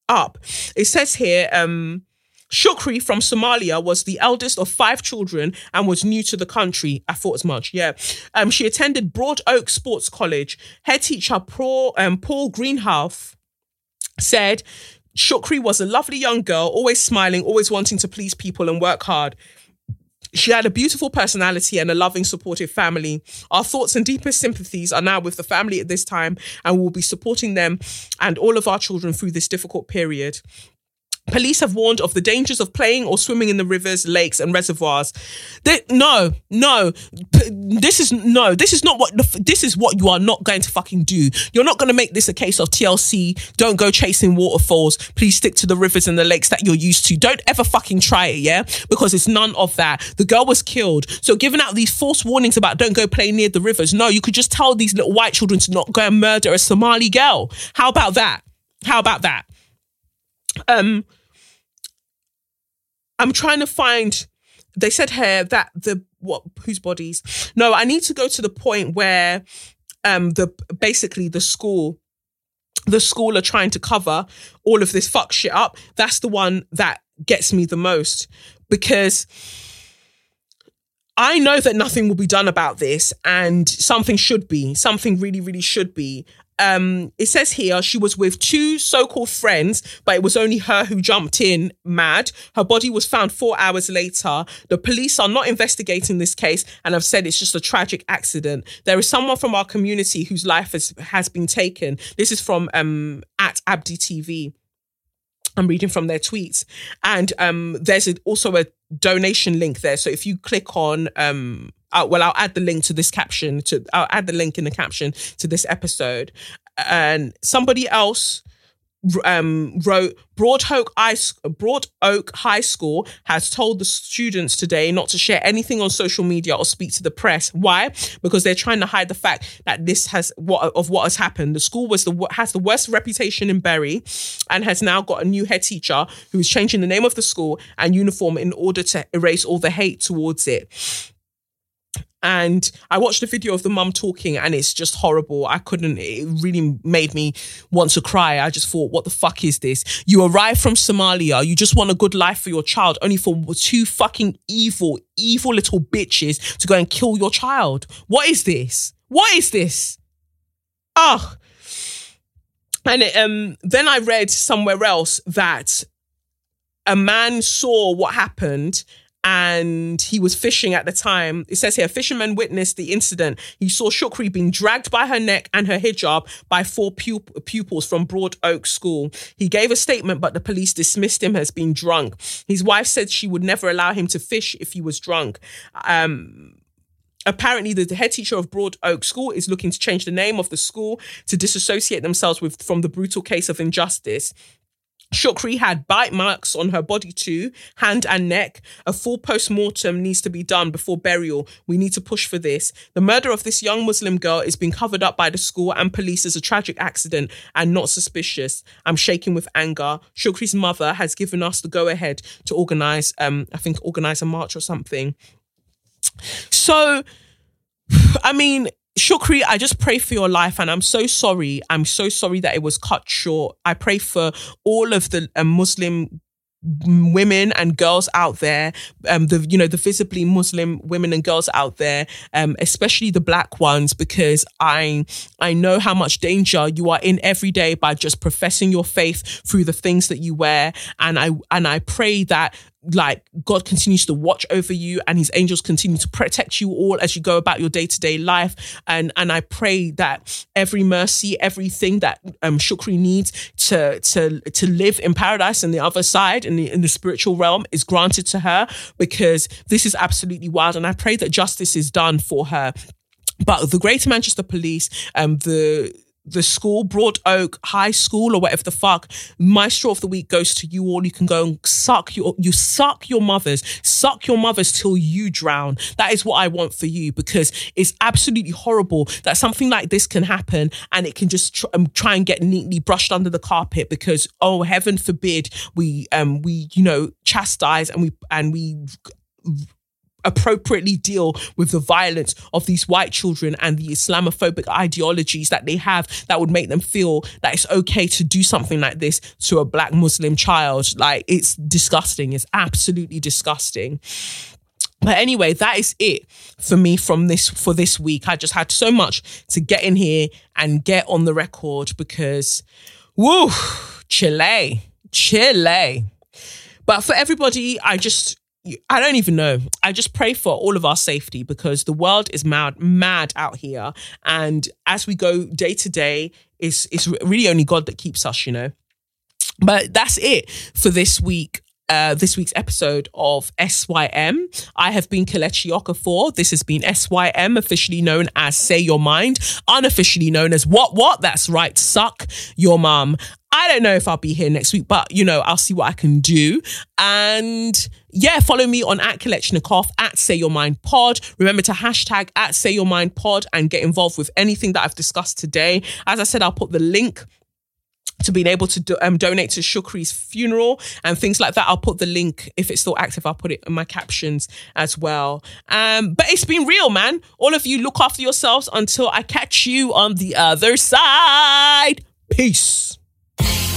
up. It says here um Shukri from Somalia was the eldest of five children and was new to the country. I thought as much. Yeah. Um, she attended Broad Oak Sports College. Head teacher Paul, um, Paul Greenhalgh said Shukri was a lovely young girl, always smiling, always wanting to please people and work hard. She had a beautiful personality and a loving, supportive family. Our thoughts and deepest sympathies are now with the family at this time, and we will be supporting them and all of our children through this difficult period. Police have warned of the dangers of playing or swimming in the rivers, lakes, and reservoirs. They, no, no, this is no, this is not what this is what you are not going to fucking do. You're not going to make this a case of TLC. Don't go chasing waterfalls. Please stick to the rivers and the lakes that you're used to. Don't ever fucking try it, yeah, because it's none of that. The girl was killed. So giving out these false warnings about don't go play near the rivers. No, you could just tell these little white children to not go and murder a Somali girl. How about that? How about that? Um, I'm trying to find. They said here that the what whose bodies? No, I need to go to the point where um the basically the school the school are trying to cover all of this fuck shit up. That's the one that gets me the most because I know that nothing will be done about this and something should be. Something really, really should be um, it says here she was with two so-called friends, but it was only her who jumped in mad. Her body was found four hours later. The police are not investigating this case and have said it's just a tragic accident. There is someone from our community whose life has, has been taken. This is from um, at Abdi TV. I'm reading from their tweets, and um, there's also a donation link there. So if you click on, um, uh, well, I'll add the link to this caption. To I'll add the link in the caption to this episode, and somebody else um, wrote Broad Oak, High, Broad Oak High School has told the students today not to share anything on social media or speak to the press. Why? Because they're trying to hide the fact that this has what of what has happened. The school was the has the worst reputation in Bury, and has now got a new head teacher who is changing the name of the school and uniform in order to erase all the hate towards it. And I watched a video of the mum talking and it's just horrible. I couldn't, it really made me want to cry. I just thought, what the fuck is this? You arrive from Somalia, you just want a good life for your child, only for two fucking evil, evil little bitches to go and kill your child. What is this? What is this? Oh. And it, um, then I read somewhere else that a man saw what happened and he was fishing at the time. It says here, fisherman witnessed the incident. He saw Shukri being dragged by her neck and her hijab by four pup- pupils from Broad Oak School. He gave a statement, but the police dismissed him as being drunk. His wife said she would never allow him to fish if he was drunk. Um, apparently the head teacher of broad oak school is looking to change the name of the school to disassociate themselves with from the brutal case of injustice Shukri had bite marks on her body too, hand and neck. A full post mortem needs to be done before burial. We need to push for this. The murder of this young Muslim girl is being covered up by the school and police as a tragic accident and not suspicious. I'm shaking with anger. Shukri's mother has given us the go ahead to organize, um, I think, organize a march or something. So, <sighs> I mean, Shukri, I just pray for your life and I'm so sorry. I'm so sorry that it was cut short. I pray for all of the uh, Muslim women and girls out there um the you know the visibly muslim women and girls out there um especially the black ones because i i know how much danger you are in every day by just professing your faith through the things that you wear and i and i pray that like God continues to watch over you and his angels continue to protect you all as you go about your day-to-day life. And and I pray that every mercy everything that um Shukri needs to to to live in paradise and the other side in the in the spiritual realm is granted to her because this is absolutely wild. And I pray that justice is done for her. But the Greater Manchester Police, um, the the school, Broad Oak High School or whatever the fuck, My Straw of the Week goes to you all. You can go and suck your, you suck your mothers, suck your mothers till you drown. That is what I want for you because it's absolutely horrible that something like this can happen and it can just tr- um, try and get neatly brushed under the carpet because, oh, heaven forbid we, um, we, you know, chastise and we, and we, appropriately deal with the violence of these white children and the Islamophobic ideologies that they have that would make them feel that it's okay to do something like this to a black Muslim child. Like it's disgusting. It's absolutely disgusting. But anyway, that is it for me from this for this week. I just had so much to get in here and get on the record because woo, Chile, Chile. But for everybody, I just I don't even know. I just pray for all of our safety because the world is mad, mad out here. And as we go day to day, it's, it's really only God that keeps us, you know. But that's it for this week. Uh, this week's episode of SYM. I have been Kelechi Okafor. This has been SYM, officially known as Say Your Mind, unofficially known as What What? That's right, Suck Your Mum. I don't know if I'll be here next week, but you know, I'll see what I can do. And yeah, follow me on at kelechnekoff, at Say Your Mind Pod. Remember to hashtag at Say Your Mind Pod and get involved with anything that I've discussed today. As I said, I'll put the link to being able to do, um, donate to Shukri's funeral and things like that. I'll put the link if it's still active. I'll put it in my captions as well. Um, but it's been real, man. All of you look after yourselves until I catch you on the other side. Peace.